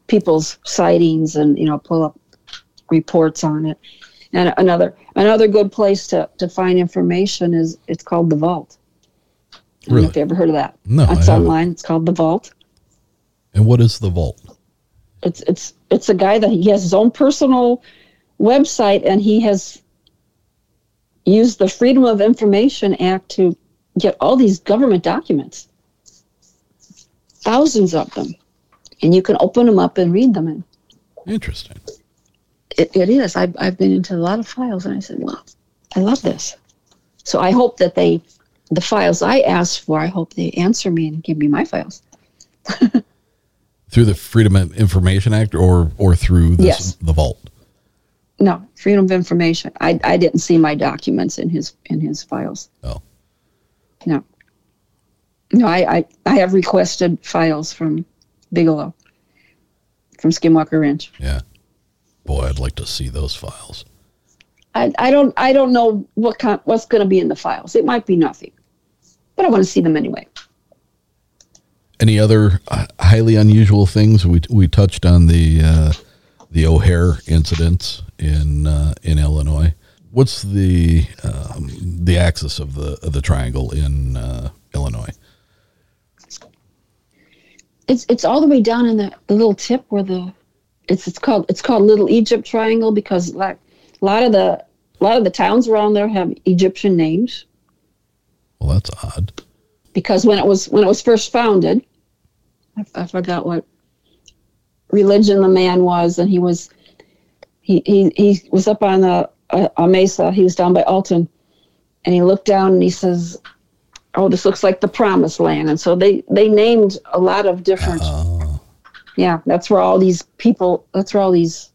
people's sightings and you know pull up reports on it. And another another good place to, to find information is it's called the Vault. I don't know Really? if you ever heard of that. No, it's online. It's called the Vault. And what is the vault? It's it's it's a guy that he has his own personal website and he has used the Freedom of Information Act to get all these government documents. Thousands of them. And you can open them up and read them and Interesting. it, it is. I've, I've been into a lot of files and I said, wow, I love this. So I hope that they, the files I asked for, I hope they answer me and give me my files. Through the Freedom of Information Act, or or through this, Yes. the vault. No, freedom of information. I, I didn't see my documents in his in his files. Oh. No. No, I, I, I have requested files from Bigelow, from Skinwalker Ranch. Yeah. Boy, I'd like to see those files. I, I don't I don't know what kind, what's going to be in the files. It might be nothing, but I want to see them anyway. Any other uh, highly unusual things. We we touched on the uh, the O'Hare incidents in uh, in Illinois. What's the um, the axis of the of the triangle in uh, Illinois? It's it's all the way down in the, the little tip where the it's it's called it's called Little Egypt Triangle because like a lot of the a lot of the towns around there have Egyptian names. Well, that's odd. Because when it was when it was first founded, I, I forgot what religion the man was, and he was he he, he was up on a, a, a mesa. He was down by Alton, and he looked down and he says, "Oh, this looks like the Promised Land." And so they they named a lot of different. Oh, Yeah, that's where all these people. That's where all these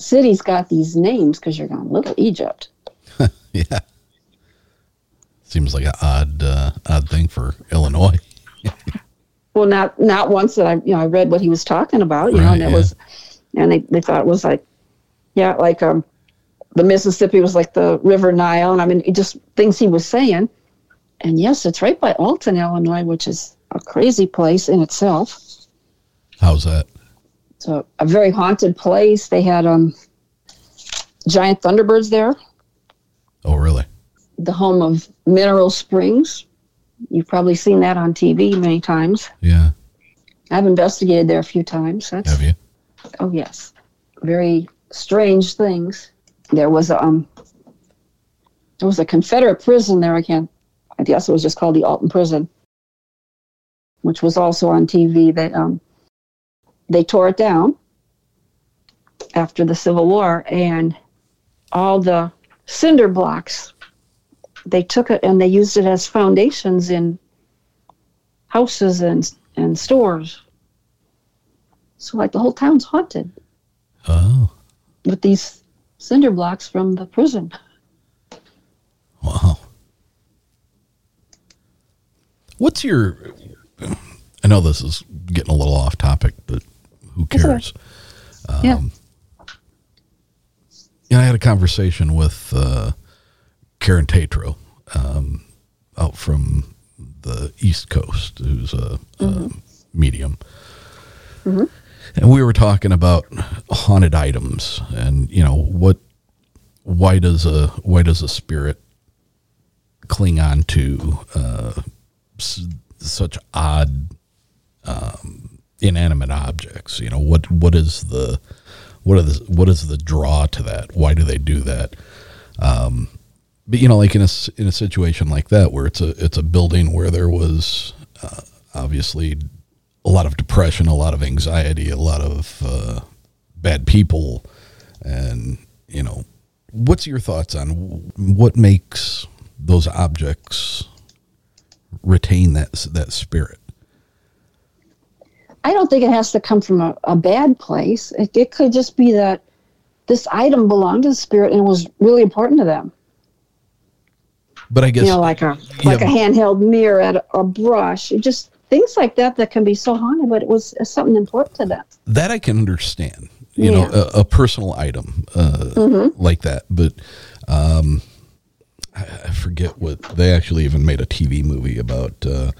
cities got these names because you're going Little Egypt. yeah. Seems like an odd uh, odd thing for Illinois. Well, not not once that I you know I read what he was talking about. You know, and it yeah. was, and they they thought it was like, yeah, like um, the Mississippi was like the River Nile, and I mean, it just things he was saying. And yes, it's right by Alton, Illinois, which is a crazy place in itself. How's that? It's a, a very haunted place. They had um, giant thunderbirds there, Oh, really? the home of Mineral Springs. You've probably seen that on TV many times. Yeah. I've investigated there a few times. That's, Have you? Oh yes, very strange things. There was um, there was a Confederate prison there. I can't. I guess it was just called the Alton Prison, which was also on TV. They um, they tore it down after the Civil War, and all the cinder blocks. They took it and they used it as foundations in houses and and stores. So like the whole town's haunted Oh, with these cinder blocks from the prison. wow. What's your? I know this is getting a little off topic, but who cares? yeah. Um, Yeah, I had a conversation with uh, Karen Tatro um, out from the East Coast, who's a, a medium. And we were talking about haunted items, and you know what? Why does a why does a spirit cling on to uh, s- such odd um, inanimate objects? You know what? What is the what are the what is the draw to that? Why do they do that? Um, but you know, like in a in a situation like that, where it's a it's a building where there was uh, obviously a lot of depression, a lot of anxiety, a lot of uh, bad people, and you know, what's your thoughts on what makes those objects retain that that spirit? I don't think it has to come from a, a bad place. It, it could just be that this item belonged to the spirit and was really important to them. But I guess you know, like a Yeah, like a handheld mirror, at a, a brush, it just things like that that can be so haunted, but it was uh, something important to them. that I can understand. You know, a, a personal item uh, Mhm. like that. But um, I, I forget what they actually even made a TV movie about uh,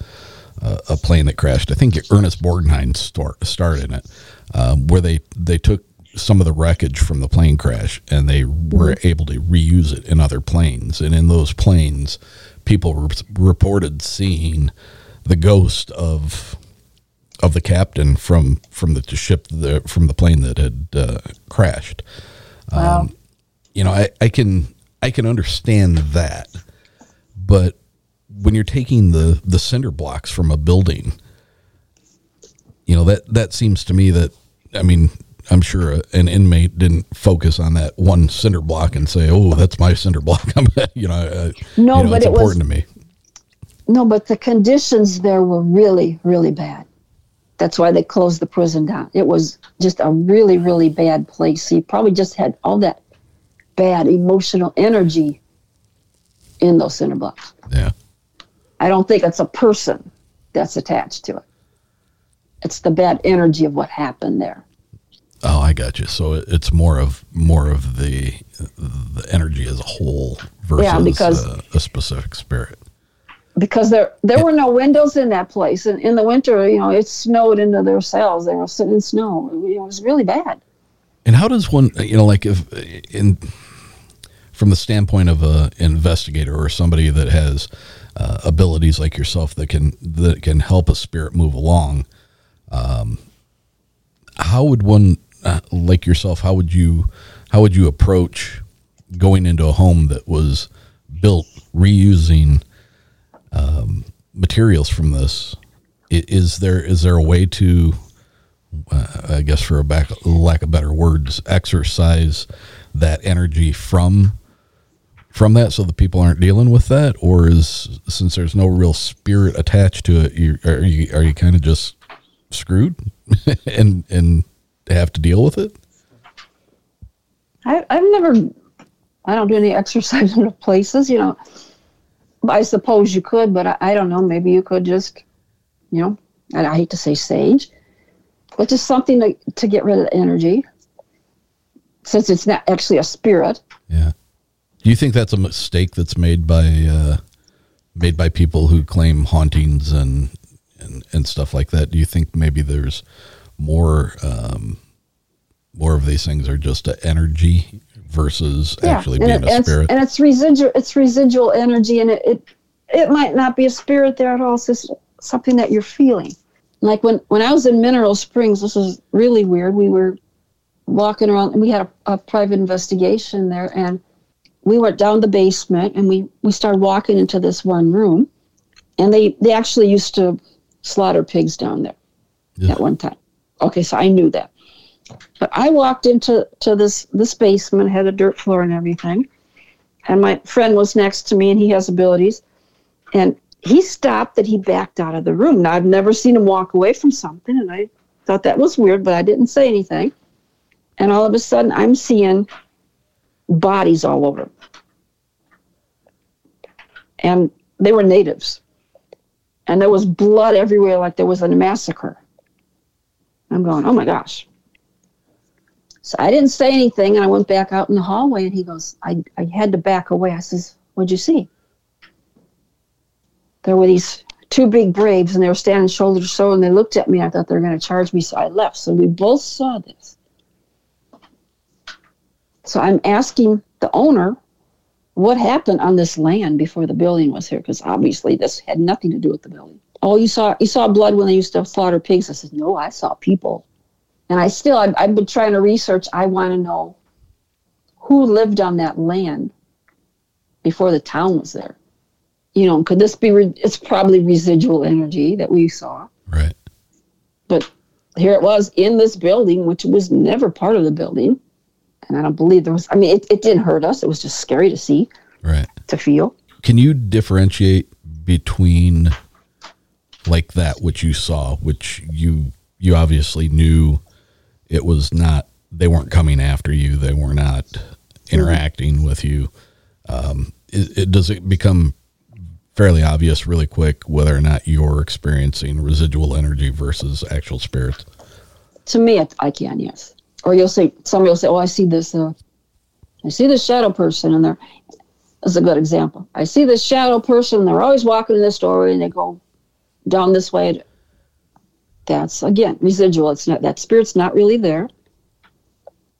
uh, a plane that crashed. I think Ernest Borgnine star, starred in it, um, where they they took some of the wreckage from the plane crash and they were able to reuse it in other planes. And in those planes, people re- reported seeing the ghost of of the captain from from the ship the, from the plane that had uh, crashed. Um, you know, I, I can I can understand that, but when you're taking the the cinder blocks from a building, you know that that seems to me that I mean I'm sure a, an inmate didn't focus on that one cinder block and say, "Oh, that's my cinder block." I'm, you know, uh, No, you know, but it's it was- important to me. No, but the conditions there were really, really bad. That's why they closed the prison down. It was just a really, really bad place. He probably just had all that bad emotional energy in those cinder blocks. Yeah. I don't think it's a person that's attached to it. It's the bad energy of what happened there. Oh, I got you. So it's more of more of the the energy as a whole versus Yeah, because- uh, a specific spirit. Because there there were no windows in that place, and in the winter, you know, it snowed into their cells. They were sitting in snow. It was really bad. And how does one, you know, like if in from the standpoint of a investigator or somebody that has uh, abilities like yourself that can that can help a spirit move along, um, how would one uh, like yourself? How would you how would you approach going into a home that was built reusing um, materials from this? Is there is there a way to uh, I guess for a back, lack of better words, exorcise that energy from from that, so the people aren't dealing with that, or is since there's no real spirit attached to it, you, are you are you kind of just screwed and and have to deal with it? I, I've never, I don't do any exorcise in places, you know. I suppose you could, but I, I don't know. Maybe you could just, you know, and I hate to say sage, but just something to, to get rid of the energy since it's not actually a spirit. Yeah. Do you think that's a mistake that's made by uh, made by people who claim hauntings and, and and stuff like that? Do you think maybe there's more um, more of these things are just energy versus yeah, actually being it, a spirit? And it's residual it's residual energy, and it, it it might not be a spirit there at all. It's just something that you're feeling. Like when, when I was in Mineral Springs, this was really weird. We were walking around and we had a, a private investigation there and we went down the basement and we, we started walking into this one room and they, they actually used to slaughter pigs down there yeah. at one time. Okay, so I knew that. But I walked into to this this basement, had a dirt floor and everything. And my friend was next to me and he has abilities. And he stopped and he backed out of the room. Now, I've never seen him walk away from something, and I thought that was weird, but I didn't say anything. And all of a sudden, I'm seeing bodies all over. And they were natives. And there was blood everywhere, like there was a massacre. I'm going, oh my gosh. So I didn't say anything, and I went back out in the hallway, and he goes, I, I had to back away. I says, What'd you see? there were these two big braves and they were standing shoulder to shoulder and they looked at me. I thought they were going to charge me, so I left. So we both saw this. So I'm asking the owner what happened on this land before the building was here, because obviously this had nothing to do with the building. Oh, you saw you saw blood when they used to slaughter pigs. I said, no, I saw people, and I still I've, I've been trying to research. I want to know who lived on that land before the town was there you know, could this be, re- it's probably residual energy that we saw. Right. But here it was in this building, which was never part of the building. And I don't believe there was, I mean, it, it didn't hurt us. It was just scary to see, right. To feel. Can you differentiate between like that, which you saw, which you, you obviously knew it was not, they weren't coming after you. They were not interacting with you. Um, it, it, does it become fairly obvious really quick whether or not you're experiencing residual energy versus actual spirits? To me, I can, yes. Or you'll say, somebody will say, oh, I see this, uh, I see this shadow person, in they're, that's a good example. I see this shadow person, they're always walking in this doorway, and they go down this way. That's, again, residual. It's not, that spirit's not really there.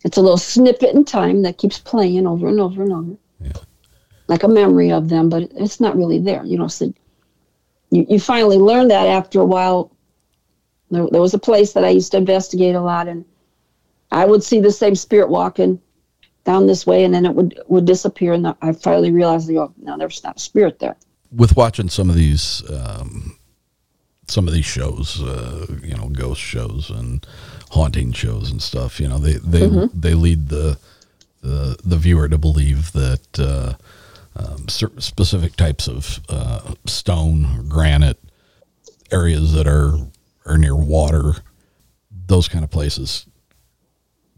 It's a little snippet in time that keeps playing over and over and over. Yeah like a memory of them, but it's not really there. You know, so you, you finally learn that after a while. There, there was a place that I used to investigate a lot, and I would see the same spirit walking down this way, and then it would would disappear, and I finally realized, oh, no, there's not a spirit there. With watching some of these, um, some of these shows, uh, you know, ghost shows and haunting shows and stuff, you know, they they mm-hmm. they lead the the the viewer to believe that. Uh, um, specific types of uh, stone, granite, areas that are are near water, those kind of places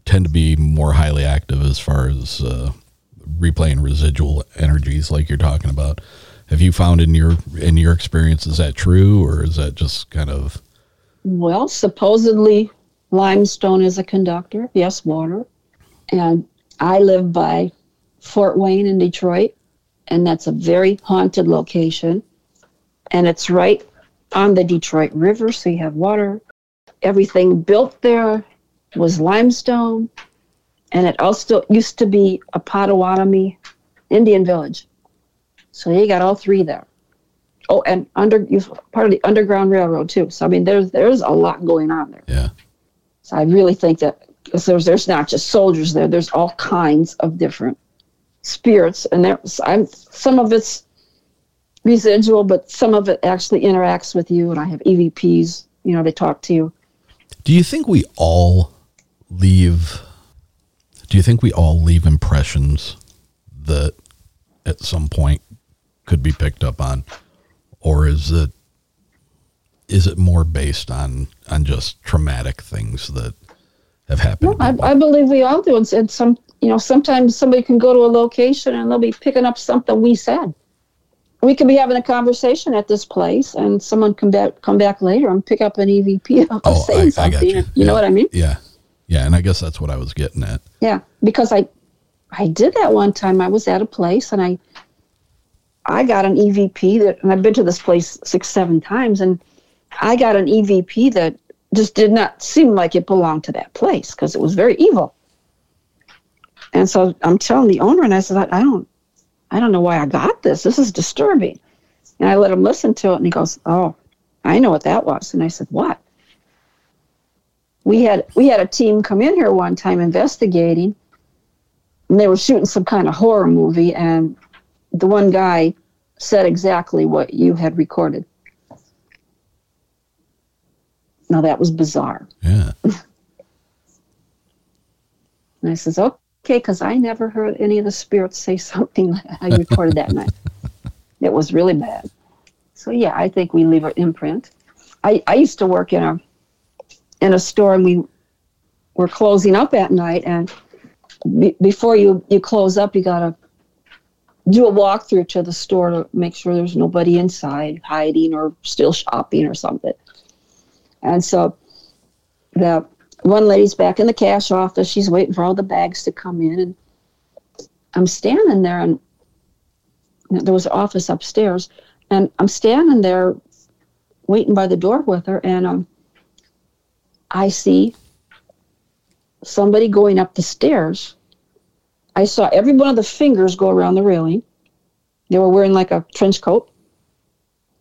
tend to be more highly active as far as uh, replaying residual energies, like you're talking about. Have you found in your in your experience is that true, or is that just kind of? Well, supposedly limestone is a conductor. Yes, water, and I live by Fort Wayne in Detroit, and that's a very haunted location. and it's right on the Detroit River, so you have water. Everything built there was limestone, and it also used to be a Potawatomi Indian village. So you got all three there. Oh, and under part of the Underground Railroad too. So I mean, there's there's a lot going on there. Yeah. So I really think that there's there's not just soldiers there. There's all kinds of different spirits, and there's I'm some of it's residual, but some of it actually interacts with you. And I have EVPs. You know, they talk to you. Do you think we all leave? Do you think we all leave impressions that at some point could be picked up on, or is it is it more based on on just traumatic things that have happened? No, I, I believe we all do. And, and some, you know, sometimes somebody can go to a location and they'll be picking up something we said. We could be having a conversation at this place, and someone come back come back later and pick up an EVP of Oh, saying I, I something. got you. You Yeah. know what I mean? Yeah, yeah, and I guess that's what I was getting at. Yeah, because I I did that one time. I was at a place and I I got an EVP that and I've been to this place six, seven times and I got an EVP that just did not seem like it belonged to that place because it was very evil. And so I'm telling the owner and I said, I, don't I don't know why I got this. This is disturbing. And I let him listen to it and he goes, Oh, I know what that was. And I said, What? We had we had a team come in here one time investigating and they were shooting some kind of horror movie and the one guy said exactly what you had recorded. Now that was bizarre. Yeah, and i says okay because i never heard any of the spirits say something i recorded that night. It was really bad. So yeah i think we leave an imprint. I, I used to work in a in a store and we were closing up at night and be, before you you close up you gotta do a walkthrough to the store to make sure there's nobody inside hiding or still shopping or something. And so the one lady's back in the cash office. She's waiting for all the bags to come in. And i'm standing there and there was an office upstairs. And i'm standing there waiting by the door with her. And um, i see somebody going up the stairs. I saw every one of the fingers go around the railing. They were wearing like a trench coat,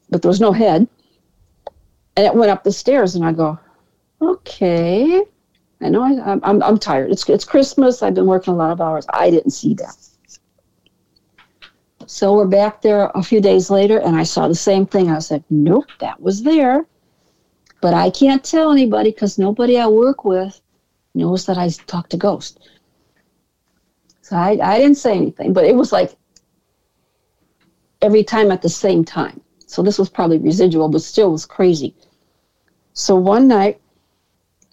but there was no head. And it went up the stairs, and I go, okay. I know I, I'm, I'm, tired. It's, it's Christmas. I've been working a lot of hours. I didn't see that. So we're back there a few days later, and I saw the same thing. I said, nope, that was there. But I can't tell anybody because nobody I work with knows that I talk to ghosts. So I, I didn't say anything, but it was like every time at the same time. So this was probably residual, but still was crazy. So one night,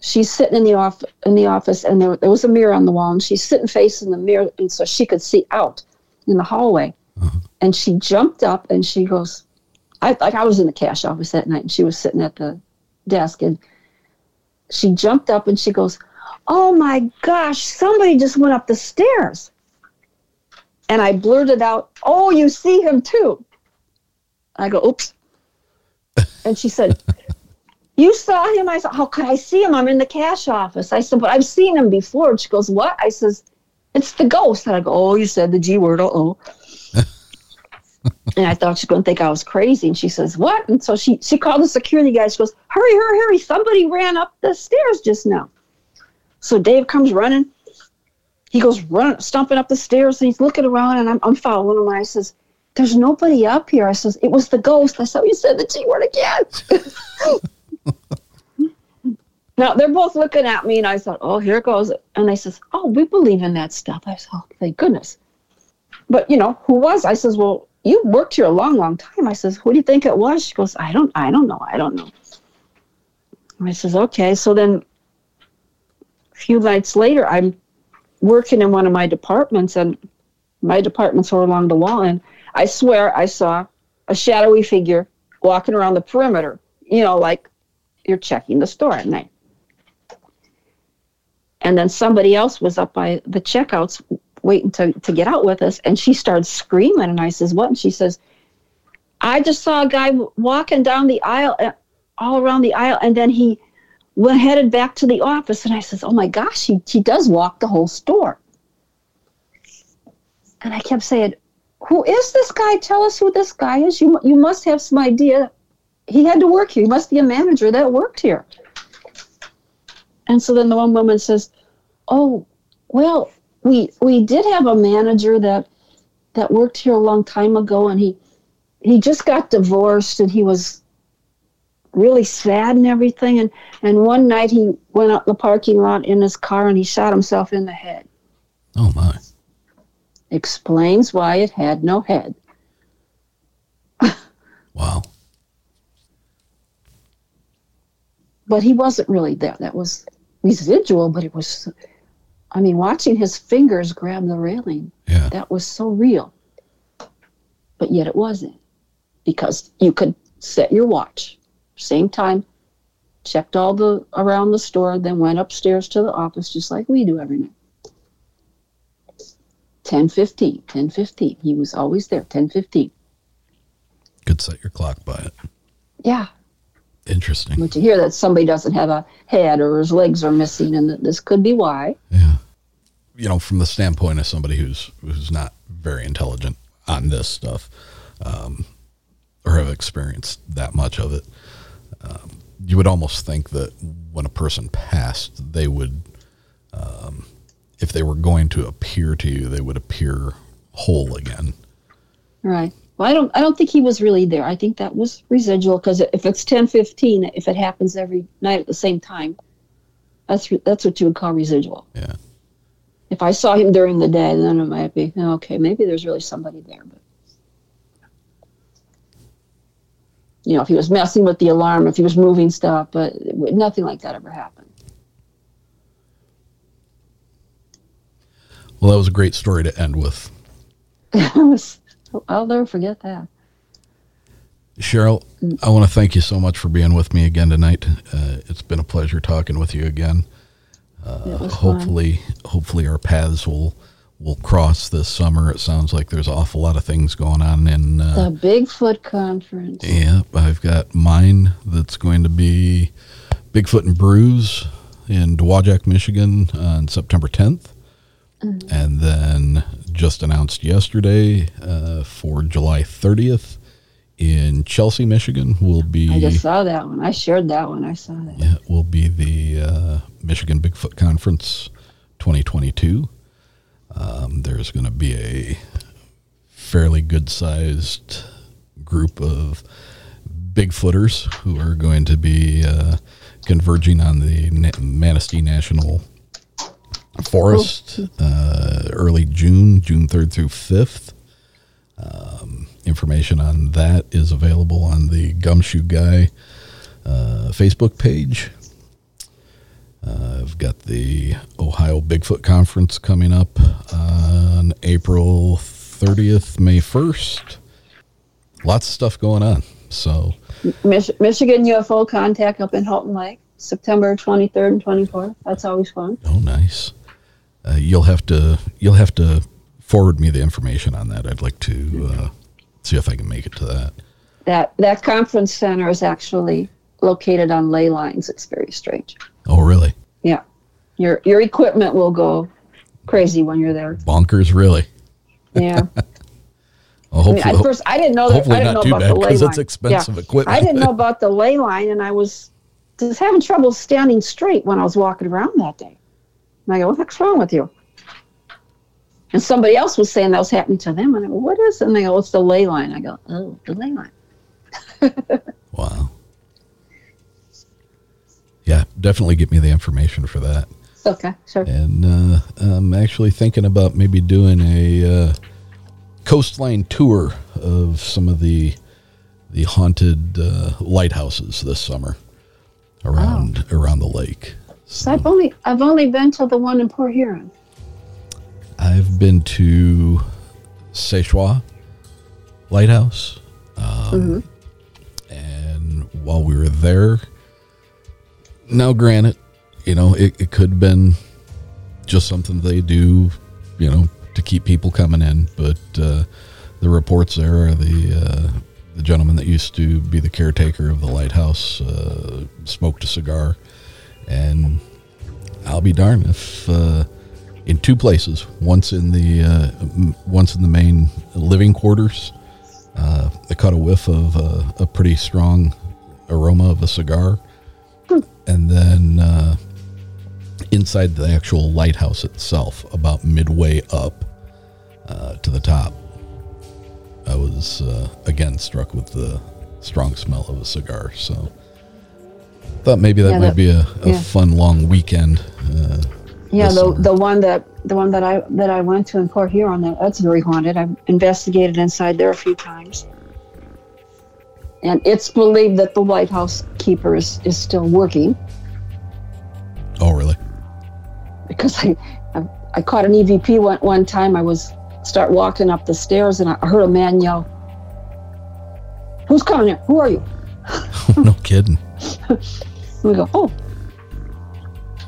she's sitting in the off in the office, and there, there was a mirror on the wall, and she's sitting facing the mirror, and so she could see out in the hallway. Uh-huh. And she jumped up, and she goes, "I like I was in the cash office that night, and she was sitting at the desk, and she jumped up, and she goes." Oh my gosh, somebody just went up the stairs. And I blurted out, oh, you see him too. I go, oops. And she said, you saw him? I said, how could I see him? I'm in the cash office. I said, but I've seen him before. And she goes, what? I says, it's the ghost. And I go, oh, you said the G word, uh-oh. and I thought she's going to think I was crazy. And she says, what? And so she, she called the security guy. She goes, hurry, hurry, hurry. Somebody ran up the stairs just now. So Dave comes running. He goes running, stomping up the stairs, and he's looking around, and I'm, I'm following him. And I says, "There's nobody up here." I says, "It was the ghost." I said, "You said the G word again." now they're both looking at me, and I thought, "Oh, here it goes." And they says, "Oh, we believe in that stuff." I said, "Oh, thank goodness." But you know, who was? I says, "Well, you worked here a long, long time." I says, "Who do you think it was?" She goes, "I don't, I don't know, I don't know." I says, "Okay." So then few nights later, I'm working in one of my departments, and my departments are along the wall, and I swear I saw a shadowy figure walking around the perimeter. You know, like you're checking the store at night. And then somebody else was up by the checkouts waiting to, to get out with us, and she started screaming, and I says, "What?" And she says, I just saw a guy walking down the aisle, uh, all around the aisle, and then he went headed back to the office. And I says, "Oh my gosh, he he does walk the whole store." And I kept saying, "Who is this guy? Tell us who this guy is. You you must have some idea. He had to work here. He must be a manager that worked here." And so then the one woman says, "Oh, well, we we did have a manager that that worked here a long time ago, and he he just got divorced, and he was really sad and everything. And and one night he went out in the parking lot in his car, and he shot himself in the head. Oh my! Explains why it had no head. wow. But he wasn't really there. That was residual, but it was I mean, watching his fingers grab the railing, yeah. that was so real. But yet it wasn't because you could set your watch, same time, checked all the around the store, then went upstairs to the office just like we do every night. 10:15, 10:15. He was always there, 10:15. Could set your clock by it. Yeah. Interesting. But to hear that somebody doesn't have a head or his legs are missing, and that this could be why. Yeah you know, from the standpoint of somebody who's who's not very intelligent on this stuff, um, or have experienced that much of it, um, you would almost think that when a person passed, they would, um, if they were going to appear to you, they would appear whole again. Right. Well, I don't. I don't think he was really there. I think that was residual because if it's ten fifteen, if it happens every night at the same time, that's that's what you would call residual. Yeah if I saw him during the day, then it might be okay. Maybe there's really somebody there, but you know, if he was messing with the alarm, if he was moving stuff, but nothing like that ever happened. Well, that was a great story to end with. I'll never forget that. Cheryl, I want to thank you so much for being with me again tonight. Uh, it's been a pleasure talking with you again. Uh, hopefully, fun. hopefully our paths will will cross this summer. It sounds like there's an awful lot of things going on in uh, the Bigfoot conference. Yeah, I've got mine that's going to be Bigfoot and Brews in Dowagiac, Michigan on September 10th. Mm-hmm. And then just announced yesterday uh, for July 30th in Chelsea, Michigan will be. I just saw that one. I shared that one. I saw that. Yeah, will be the uh, Michigan Bigfoot Conference 2022. Um, there's going to be a fairly good sized group of Bigfooters who are going to be uh, converging on the Manistee National Forest uh, early June, June 3rd through 5th. Um, information on that is available on the Gumshoe Guy uh, Facebook page. Uh, I've got the Ohio Bigfoot Conference coming up on April 30th, May 1st. Lots of stuff going on. So, Mich- Michigan UFO contact up in Houghton Lake, September 23rd and 24th. That's always fun. Oh, nice. Uh, you'll have to you'll have to forward me the information on that. I'd like to uh, see if I can make it to that. That that conference center is actually located on ley lines. It's very strange. Oh, really? Yeah. Your your equipment will go crazy when you're there. Bonkers, really. Yeah. well, hopefully, I mean, at first, I didn't know that. Hopefully I didn't not know too about bad the ley because line. it's expensive yeah. equipment. I didn't know about the ley line, and I was just having trouble standing straight when I was walking around that day. And I go, "What the heck's wrong with you?" And somebody else was saying that was happening to them, and I go, "What is?" It? And they go, "It's the ley line." I go, "Oh, the ley line." wow. Yeah, definitely get me the information for that. Okay, sure. And uh, I'm actually thinking about maybe doing a uh, coastline tour of some of the the haunted uh, lighthouses this summer around oh. around the lake. So I've only I've only been to the one in Port Huron. I've been to Seul Choix Lighthouse, um, mm-hmm. and while we were there, now granted, you know it, it could have been just something they do, you know, to keep people coming in, but uh, the reports there are the uh, the gentleman that used to be the caretaker of the lighthouse uh, smoked a cigar, and I'll be darned if uh, in two places, once in the uh, once in the main living quarters, uh, I caught a whiff of a pretty strong aroma of a cigar, and then uh, inside the actual lighthouse itself, about midway up uh, to the top, I was uh, again struck with the strong smell of a cigar. So thought maybe that Yeah, might that- be a, a yeah. fun long weekend. Uh, Yeah, the summer. the one that the one that I that I went to in Port Huron, that that's very haunted. I've investigated inside there a few times, and it's believed that the lighthouse keeper is, is still working oh, really? because I, I I caught an EVP one one time. I was start walking up the stairs and I heard a man yell, "Who's coming here? Who are you?" no kidding. We go, "Oh."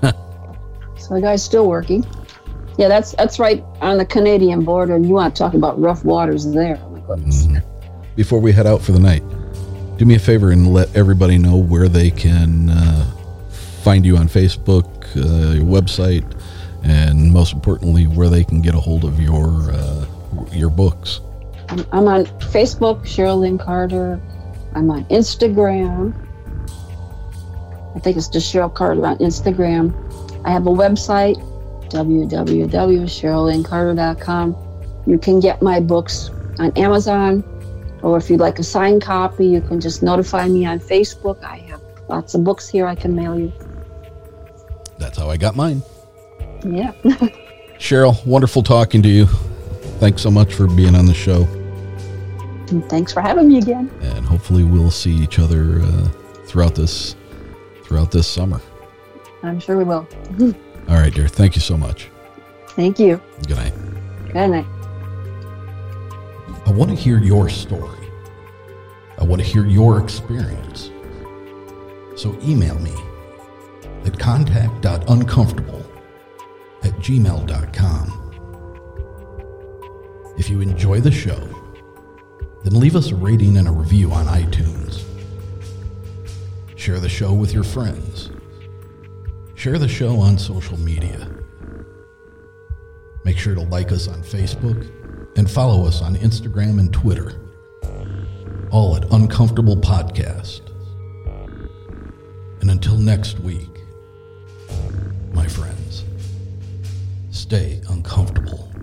so the guy's still working. Yeah, that's that's right on the Canadian border, and you want to talk about rough waters there? Oh my goodness. Mm-hmm. Before we head out for the night, do me a favor and let everybody know where they can uh, find you on Facebook, uh, your website, and most importantly, where they can get a hold of your uh, your books. I'm, on Facebook, Cheryl Lynn Carter. I'm on Instagram. I think it's just Cheryl Carter on Instagram. I have a website, www.cherylynncarter.com. You can get my books on Amazon, or if you'd like a signed copy, you can just notify me on Facebook. I have lots of books here I can mail you. That's how I got mine. Yeah. Cheryl, wonderful talking to you. Thanks so much for being on the show, And thanks for having me again. and hopefully we'll see each other uh, throughout this throughout this summer. I'm sure we will. All right, dear. Thank you so much. Thank you. Good night. Good night. I want to hear your story. I want to hear your experience. So email me at contact.uncomfortable at gmail.com. If you enjoy the show, then leave us a rating and a review on iTunes. Share the show with your friends. Share the show on social media. Make sure to like us on Facebook and follow us on Instagram and Twitter. All at Uncomfortable Podcast. And until next week, my friends, stay uncomfortable.